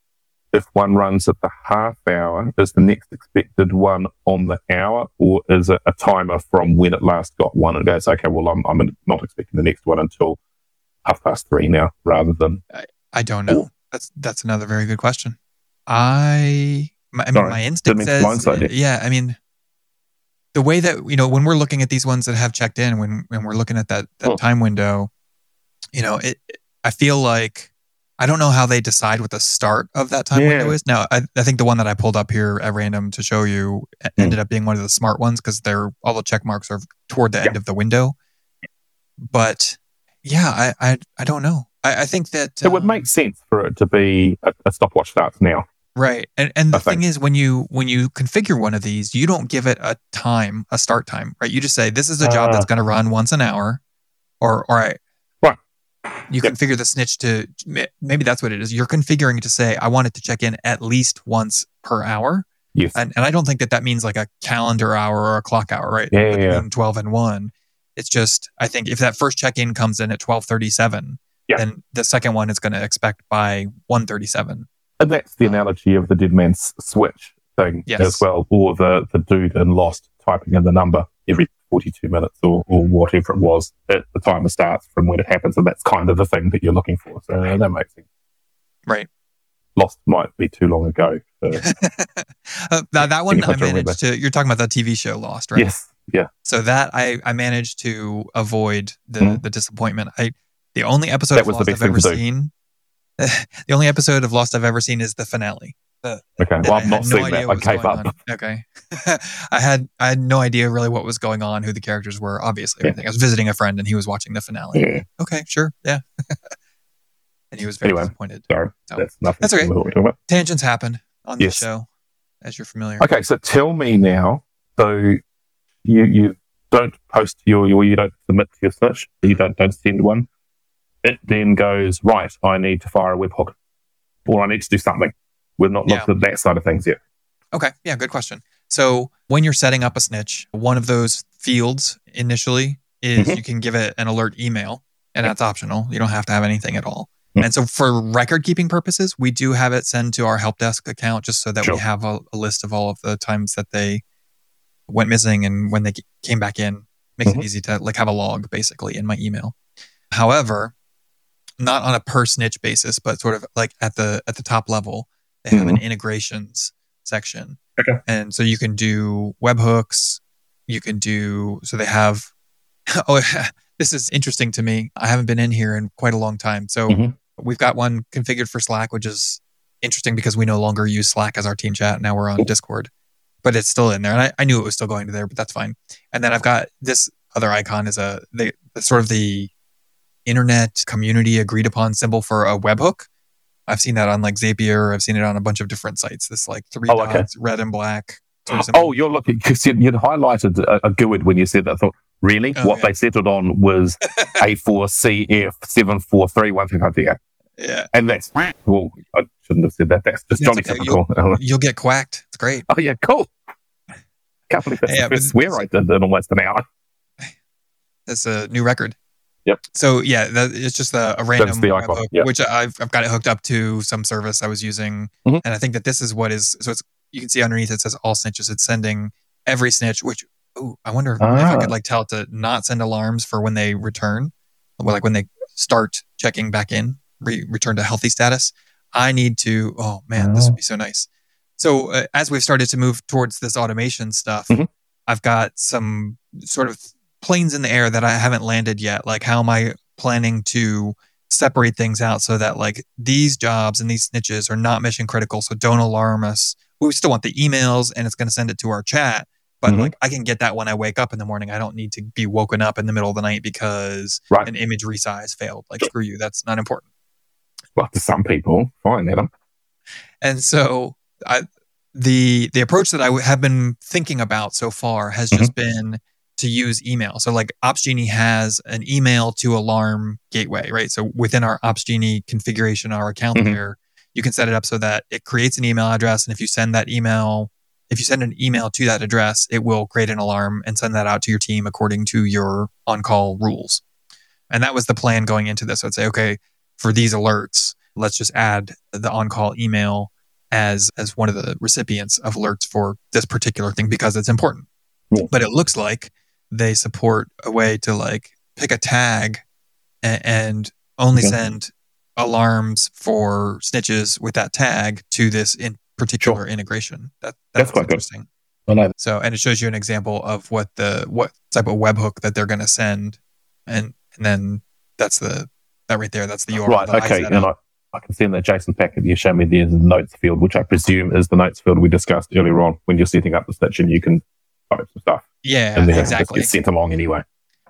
If one runs at the half hour, is the next expected one on the hour, or is it a timer from when it last got one and goes, okay, well, I'm, I'm not expecting the next one until half past three now, rather than I don't know. That's that's another very good question. I my, I mean, Sorry, my instinct didn't mean to says, yeah. I mean, the way that you know when we're looking at these ones that have checked in, when when we're looking at that that Oh. time window, you know, it. I feel like I don't know how they decide what the start of that time Yeah. window is. Now, I, I think the one that I pulled up here at random to show you Hmm. ended up being one of the smart ones because they're all the check marks are toward the end of the window. But yeah, I I, I don't know. I, I think that it would um, make sense for it to be a, a stopwatch starts now. Right. And and the I thing is when you when you configure one of these, you don't give it a time, a start time, right? You just say this is a job Ah. that's going to run once an hour or I Right. You Yep. configure the snitch to maybe that's what it is. You're configuring it to say I want it to check in at least once per hour. Yes. And and I don't think that that means like a calendar hour or a clock hour, right? Yeah, yeah, yeah. Between 12 and 1. It's just I think if that first check-in comes in at 12:37, Yeah. then the second one is going to expect by 137. And that's the analogy of the dead man's switch thing Yes. as well, or the, the dude in Lost typing in the number every 42 minutes or, or whatever it was. It, the time timer starts from when it happens, and that's kind of the thing that you're looking for. So uh, that makes sense. Right. Lost might be too long ago. Uh, now that one I managed to. You're talking about that TV show Lost, right? Yes. Yeah. So that I I managed to avoid the Mhm. the disappointment. I the only episode That of was the best I've ever to seen. the only episode of Lost I've ever seen is the finale. Okay. Well, I I've had not no idea that. I gave up. on. Okay. I had I had no idea really what was going on, who the characters were. Obviously, Yeah. everything. I was visiting a friend and he was watching the finale. Yeah. Okay, sure, yeah. and he was very Anyway. disappointed. Sorry. So, That's nothing. that's okay. what we're talking about. Tangents happen on Yes. show, as you're familiar. Okay, so tell me now. So you you don't post your or you don't submit to your search. You don't don't send one. It then goes right. I need to fire a webhook, or I need to do something. We've not looked at that side of things yet. Okay. Yeah, good question. So when you're setting up a snitch, one of those fields initially is Mhm. you can give it an alert email, and that's optional. You don't have to have anything at all. Mm. And so for record keeping purposes, we do have it send to our help desk account just so that Sure. we have a, a list of all of the times that they went missing and when they came back in. Makes Mhm. it easy to like have a log basically in my email. However, not on a per snitch basis, but sort of like at the at the top level, they have an integrations section. Okay. And so you can do webhooks. You can do so they have. Oh, this is interesting to me. I haven't been in here in quite a long time, so Mhm. we've got one configured for Slack, which is interesting because we no longer use Slack as our team chat. Now we're on Discord, but it's still in there, and I, I knew it was still going to there, but that's fine. And then I've got this other icon is a the sort of the internet community agreed upon symbol for a webhook. I've seen that on like Zapier. I've seen it on a bunch of different sites. This like three Oh, okay. dots, red and black. sort of symbol. Oh, you're looking because you'd, you'd highlighted a, a GUID when you said that. I thought, really? Oh, what yeah. they settled on was A4CF seven four three one three five yeah. yeah, And that's well, I shouldn't have said that. That's just Johnny okay. typical. you'll get quacked. It's great. oh yeah, cool. Can't believe that's Yeah, the first swear I did in almost an hour. That's a new record. Yep. So yeah, that, it's just a, a random the icon, webhook, yeah. which I've I've got it hooked up to some service I was using, Mhm. and I think that this is what is so it's you can see underneath it says all snitches. It's sending every snitch. Which oh, I wonder if I Ah. could like tell it to not send alarms for when they return, well, like when they start checking back in, re- return to healthy status. I need to. Oh man, this Ah. would be so nice. So uh, as we've started to move towards this automation stuff, Mhm. I've got some sort of planes in the air that I haven't landed yet. Like, how am I planning to separate things out so that like these jobs and these snitches are not mission critical. So don't alarm us. We still want the emails and it's going to send it to our chat. But Mhm. like I can get that when I wake up in the morning. I don't need to be woken up in the middle of the night because Right. an image resize failed. Like screw you. That's not important. Well, to some people, fine, Adam. And so I, the the approach that I w- have been thinking about so far has just been to use email. So like OpsGenie has an email to alarm gateway, right? So within our OpsGenie configuration, our account Mhm. there, you can set it up so that it creates an email address, and if you send that email, if you send an email to that address, it will create an alarm and send that out to your team according to your on-call rules. And that was the plan going into this. I'd say, okay, for these alerts, let's just add the on-call email as as one of the recipients of alerts for this particular thing because it's important. Cool. But it looks like they support a way to like pick a tag and, and only Okay. send alarms for snitches with that tag to this in particular integration. That That's that's quite interesting. I know. So and it shows you an example of what the what type of webhook that they're going to send, and and then that's the that right there. That's the URL. Right, that I okay. And. I, I can see in the JSON packet you showed me there's a notes field, which I presume is the notes field we discussed earlier on when you're setting up the snitch and you can type some stuff. Yeah, and exactly. gets sent along anyway.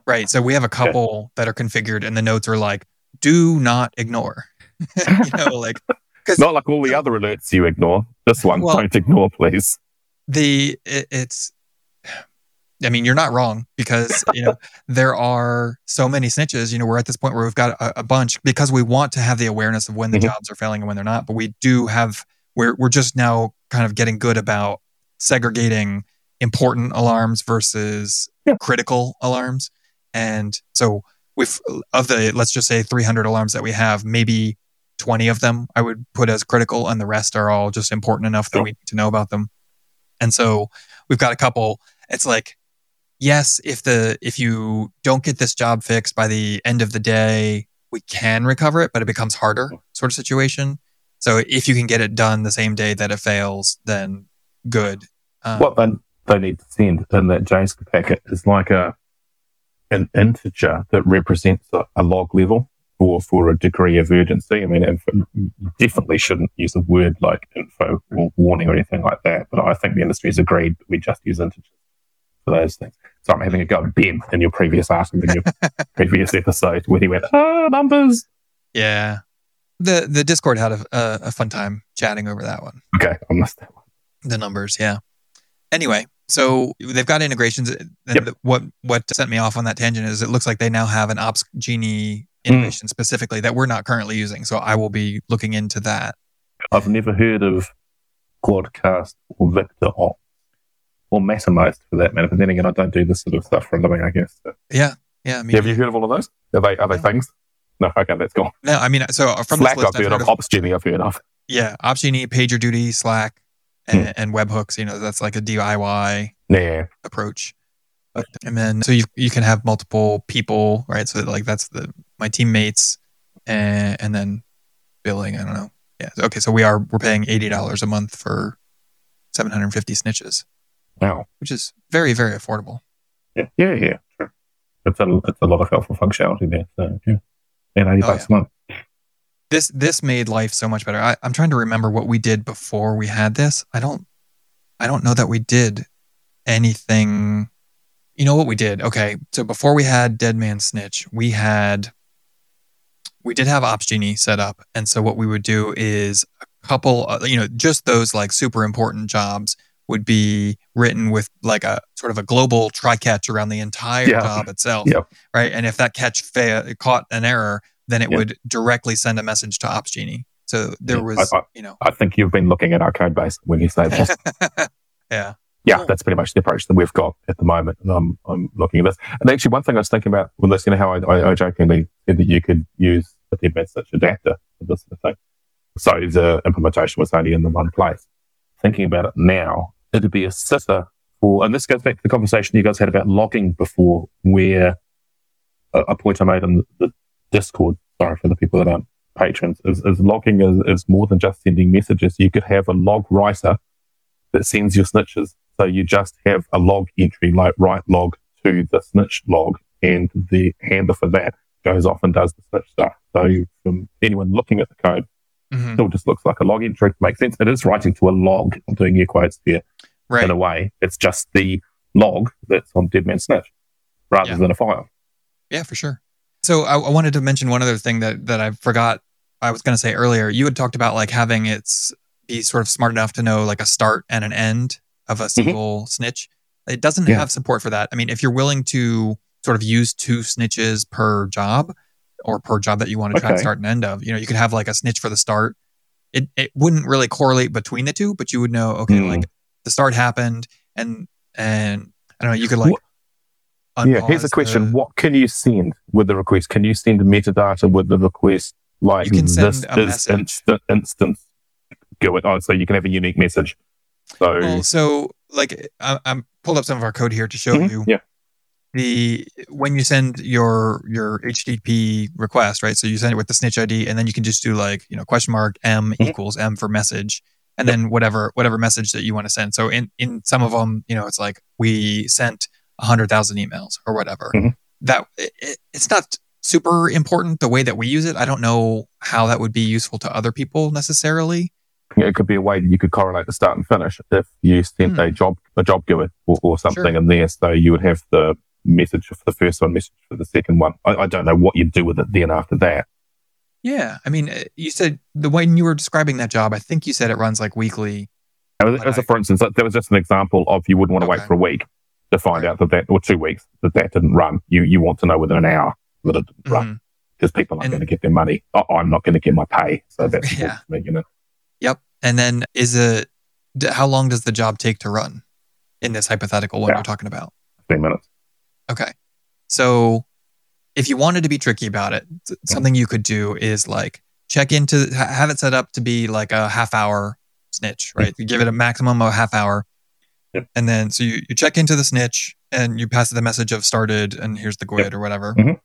Right. So we have a couple that are configured, and the notes are like, "Do not ignore." you know, like Not like all the other alerts you ignore. This one, Well- don't ignore, please. the it, it's. I mean, you're not wrong because you know there are so many snitches. You know, we're at this point where we've got a, a bunch because we want to have the awareness of when the Mhm. jobs are failing and when they're not. But we do have we're we're just now kind of getting good about segregating important alarms versus Yeah. critical alarms. And so with of the let's just say 300 alarms that we have, maybe 20 of them I would put as critical and the rest are all just important enough that Sure. we need to know about them. And so we've got a couple it's like yes, if the if you don't get this job fixed by the end of the day, we can recover it, but it becomes harder sort of situation. So if you can get it done the same day that it fails, then good. Um, what they, they need to send in that JSON packet is like a an integer that represents a, a log level or for a degree of urgency. I mean, info, you definitely shouldn't use a word like info or warning or anything like that. But I think the industry has agreed that we just use integers for those things. So I'm having a go at Ben in your previous article, in your previous episode, where he went, ah, numbers. Yeah. The the Discord had a, a, a fun time chatting over that one. Okay, I missed that one. The numbers, yeah. Anyway, so they've got integrations. And Yep. what what sent me off on that tangent is it looks like they now have an Ops Genie Hmm. integration specifically that we're not currently using. So I will be looking into that. I've never heard of Quadcast or VictorOps or Mattermost for that matter. But then again, I don't do this sort of stuff for a living, I guess. So, Yeah, yeah. Have you heard of all of those? Are they are they things? No, okay, that's gone. no, I mean, so from Slack this list, I've heard of, of, Ops Genie I've heard of. yeah, Opsgenie, PagerDuty, Slack, and, Hmm. and webhooks. You know, that's like a DIY Yeah, approach. But, and then so you you can have multiple people, right? So like that's the my teammates, and, and then billing. I don't know. Yeah. Okay. So we are we're paying eighty dollars a month for seven hundred and fifty snitches, wow. which is very very affordable. Yeah, yeah, yeah. Sure. It's a it's a lot of helpful functionality there. So yeah, and eighty Oh, bucks a month. This this made life so much better. I, I'm trying to remember what we did before we had this. I don't I don't know that we did anything. You know what we did? Okay, so before we had Dead Man Snitch, we had we did have Opsgenie set up, and so what we would do is a couple, uh, you know, just those like super important jobs would be written with like a sort of a global try catch around the entire Yeah. job itself, Yep. right? And if that catch fa- caught an error, then it Yeah. would directly send a message to Ops Genie. So there Yeah, was, I- I- you know, I think you've been looking at our code base when you say this. yeah, yeah, Cool. that's pretty much the approach that we've got at the moment. And I'm, I'm looking at this. And actually, one thing I was thinking about when listening to how I, I, I jokingly said that you could use the Dead Man Snitch adapter for this sort of thing. So the implementation was only in the one place. Thinking about it now, it'd be a sitter for, and this goes back to the conversation you guys had about logging before, where a, a point I made in the Discord, sorry for the people that aren't patrons, is, is logging is, is more than just sending messages. You could have a log writer that sends your snitches. So you just have a log entry like write log to the snitch log and the handler for that goes off and does the snitch stuff. So from anyone looking at the code, Mhm. still just looks like a log entry. Makes sense. It is writing to a log. I'm doing air quotes here Right. in a way. It's just the log that's on Dead Man Snitch rather Yeah. than a file. Yeah, for sure. So I, I wanted to mention one other thing that that I forgot. I was going to say earlier. You had talked about like having it's be sort of smart enough to know like a start and an end of a single snitch. It doesn't Mm-hmm. Yeah. have support for that. I mean, if you're willing to sort of use two snitches per job or per job that you want to track Okay. start and end of, you know, you could have like a snitch for the start. It it wouldn't really correlate between the two, but you would know okay, Hmm. like the start happened and and I don't know, you could like yeah, here's a question. the- what can you send with the request? Can you send the metadata with the request? Like You can send this is message. instant, instant. Go it. Oh, so you can have a unique message. So Well, so like I, I'm pulled up some of our code here to show Mhm, you yeah. the when you send your your HTTP request, right? So you send it with the snitch ID, and then you can just do like you know question mark m Mhm. equals m for message, and then whatever whatever message that you want to send. So in in some of them, you know, it's like we sent a hundred thousand emails or whatever. Mhm. That it, it- it's not super important the way that we use it. I don't know how that would be useful to other people necessarily. it could be a way that you could correlate the start and finish if you sent Hmm. a job a job GUID or, or something Sure. in there. So you would have the message for the first one, message for the second one. I, I don't know what you'd do with it then after that. Yeah, I mean, uh, you said the way you were describing that job, I think you said it runs like weekly. As, as a, for instance, that that was just an example of you wouldn't want to wait for a week to find out that that, or two weeks, that that didn't run. You you want to know within an hour that it didn't run Mhm. because people aren't going to get their money. I, I'm not going to get my pay. So that's Yeah. me, you know. Yep. And then is it how long does the job take to run in this hypothetical one Yeah. you're talking about? 15 minutes. Okay. So if you wanted to be tricky about it, something you could do is like check into ha- have it set up to be like a half hour snitch, right? You give it a maximum of a half hour. Yep. And then so you, you check into the snitch and you pass the message of started and here's the GUID or whatever. Mhm.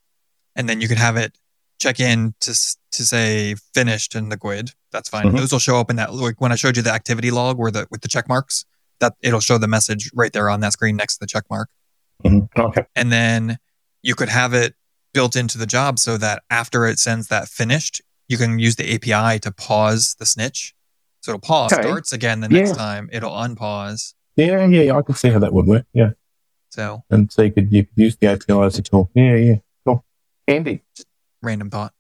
And then you can have it check in to to say finished in the GUID. That's fine. Mhm. Those will show up in that like when I showed you the activity log where the with the check marks, that it'll show the message right there on that screen next to the check mark Mhm. Okay. and then you could have it built into the job so that after it sends that finished, you can use the API to pause the snitch. So it'll pause, Okay. starts again the next Yeah. time, it'll unpause. Yeah, yeah, yeah. I can see how that would work. Yeah. So And so you could, you could use the API as a tool. Yeah, yeah. Cool. Andy. random thought.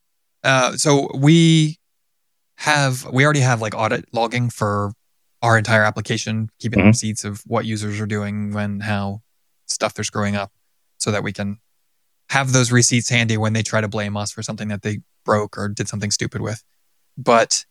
Uh, so we have we already have like audit logging for our entire application, keeping Mhm. receipts of what users are doing, when, how, stuff they're screwing up, so that we can have those receipts handy when they try to blame us for something that they broke or did something stupid with. But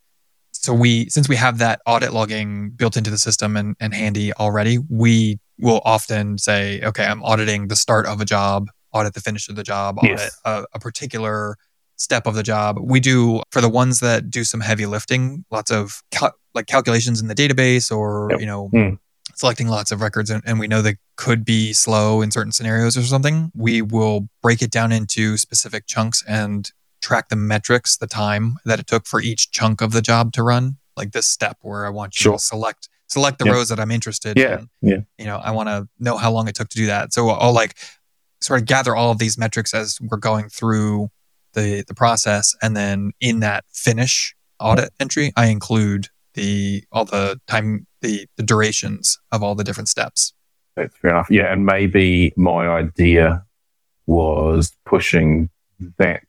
so we since we have that audit logging built into the system and, and handy already, we will often say, okay, I'm auditing the start of a job, audit the finish of the job, audit Yes. a, a particular step of the job. We do for the ones that do some heavy lifting, lots of cal- like calculations in the database or, Yep. you know, Hmm. selecting lots of records and, and we know they could be slow in certain scenarios or something. We will break it down into specific chunks and track the metrics, the time that it took for each chunk of the job to run. Like this step where I want you Sure. to select select the Yeah. rows that I'm interested Yeah. in. Yeah. You know, I want to know how long it took to do that. So I'll like sort of gather all of these metrics as we're going through the the process and then in that finish audit entry i include the all the time the the durations of all the different steps That's fair enough. Yeah, and maybe my idea was pushing that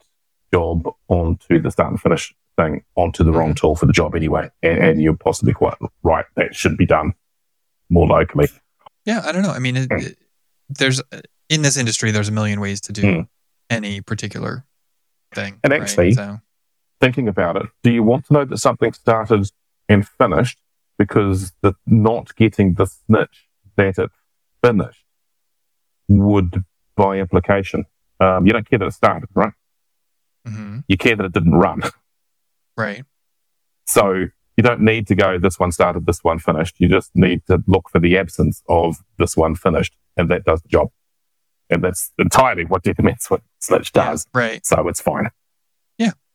job onto the start and finish thing onto the wrong tool for the job anyway. And, and you're possibly quite right. That should be done more locally. yeah i don't know i mean it, it- there's in this industry there's a million ways to do Hmm. any particular thing And right? actually- so Thinking about it, do you want to know that something started and finished because the not getting the snitch that it finished would, by implication, um, you don't care that it started, right? Mhm, You care that it didn't run. right So you don't need to go, this one started, this one finished. You just need to look for the absence of this one finished, and that does the job. And that's entirely what Dead what Snitch does. yeah, right So it's fine.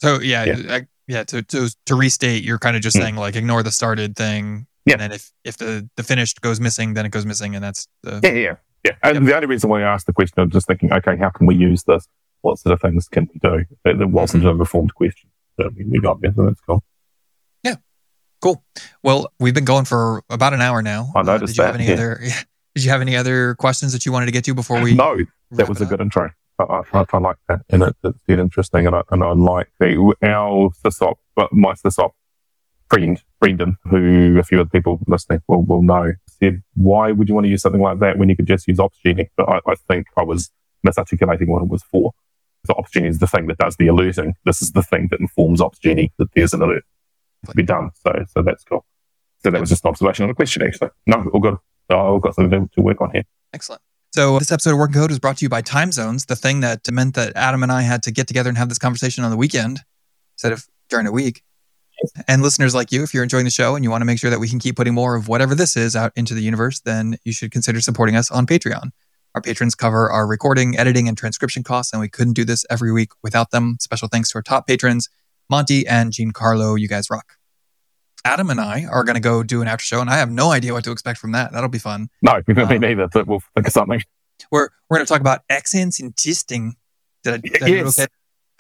so yeah Yeah. yeah, I, yeah to, to to restate you're kind of just Hmm. saying like ignore the started thing Yeah. and then if if the the finished goes missing then it goes missing and that's the Yeah, yeah, yeah. And Yep. the only reason why I asked the question, I'm just thinking, okay, how can we use this? What sort of things can we do? It, it wasn't Mm-hmm. a reformed question. So we, we got there. So that's cool. Yeah, cool. Well, we've been going for about an hour now. I Uh, noticed did you have that, any yeah. other? Did you have any other questions that you wanted to get to before we? no, that was a up? good intro. I, I, I like that, and it, it's dead interesting, and I, and I like the our sysop, but my sysop friend Brendan, who a few other people listening will will know, said, "Why would you want to use something like that when you could just use Opsgenie?" But I, I think I was misarticulating what it was for. So Opsgenie is the thing that does the alerting. This is the thing that informs Opsgenie that there's an alert to be done. So so that's cool. So that was just an observation on a question, actually. No, all good. So I've got something to, to work on here. Excellent. So this episode of Working Code was brought to you by Time Zones, the thing that meant that Adam and I had to get together and have this conversation on the weekend instead of during a week. And listeners like you, if you're enjoying the show and you want to make sure that we can keep putting more of whatever this is out into the universe, then you should consider supporting us on Patreon. Our patrons cover our recording, editing, and transcription costs, and we couldn't do this every week without them. Special thanks to our top patrons, Monty and Giancarlo. You guys rock. Adam and I are going to go do an after show, and I have no idea what to expect from that. That'll be fun. No, me Um, neither, but we'll think of something. We're we're going to talk about accents and testing. Did I, did I Yes.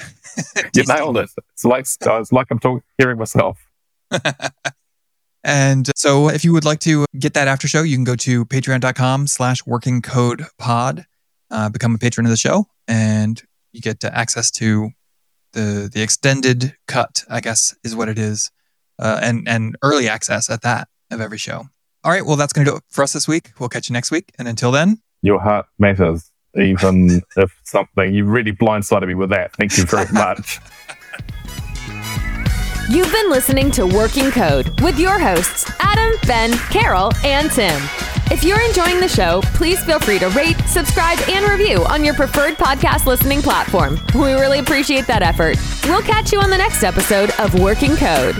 You nailed it. It's like it's like I'm talking, hearing myself. And so if you would like to get that after show, you can go to patreon.com slash working code pod, uh, become a patron of the show, and you get access to the the extended cut, I guess is what it is, uh, and and early access at that of every show. All right, well that's going to do it for us this week. We'll catch you next week, and until then, Your heart matters, even if something you really blindsided me with that. Thank you very much. You've been listening to Working Code with your hosts, Adam, Ben, Carol, and Tim. If you're enjoying the show, please feel free to rate, subscribe, and review on your preferred podcast listening platform. We really appreciate that effort. We'll catch you on the next episode of Working Code.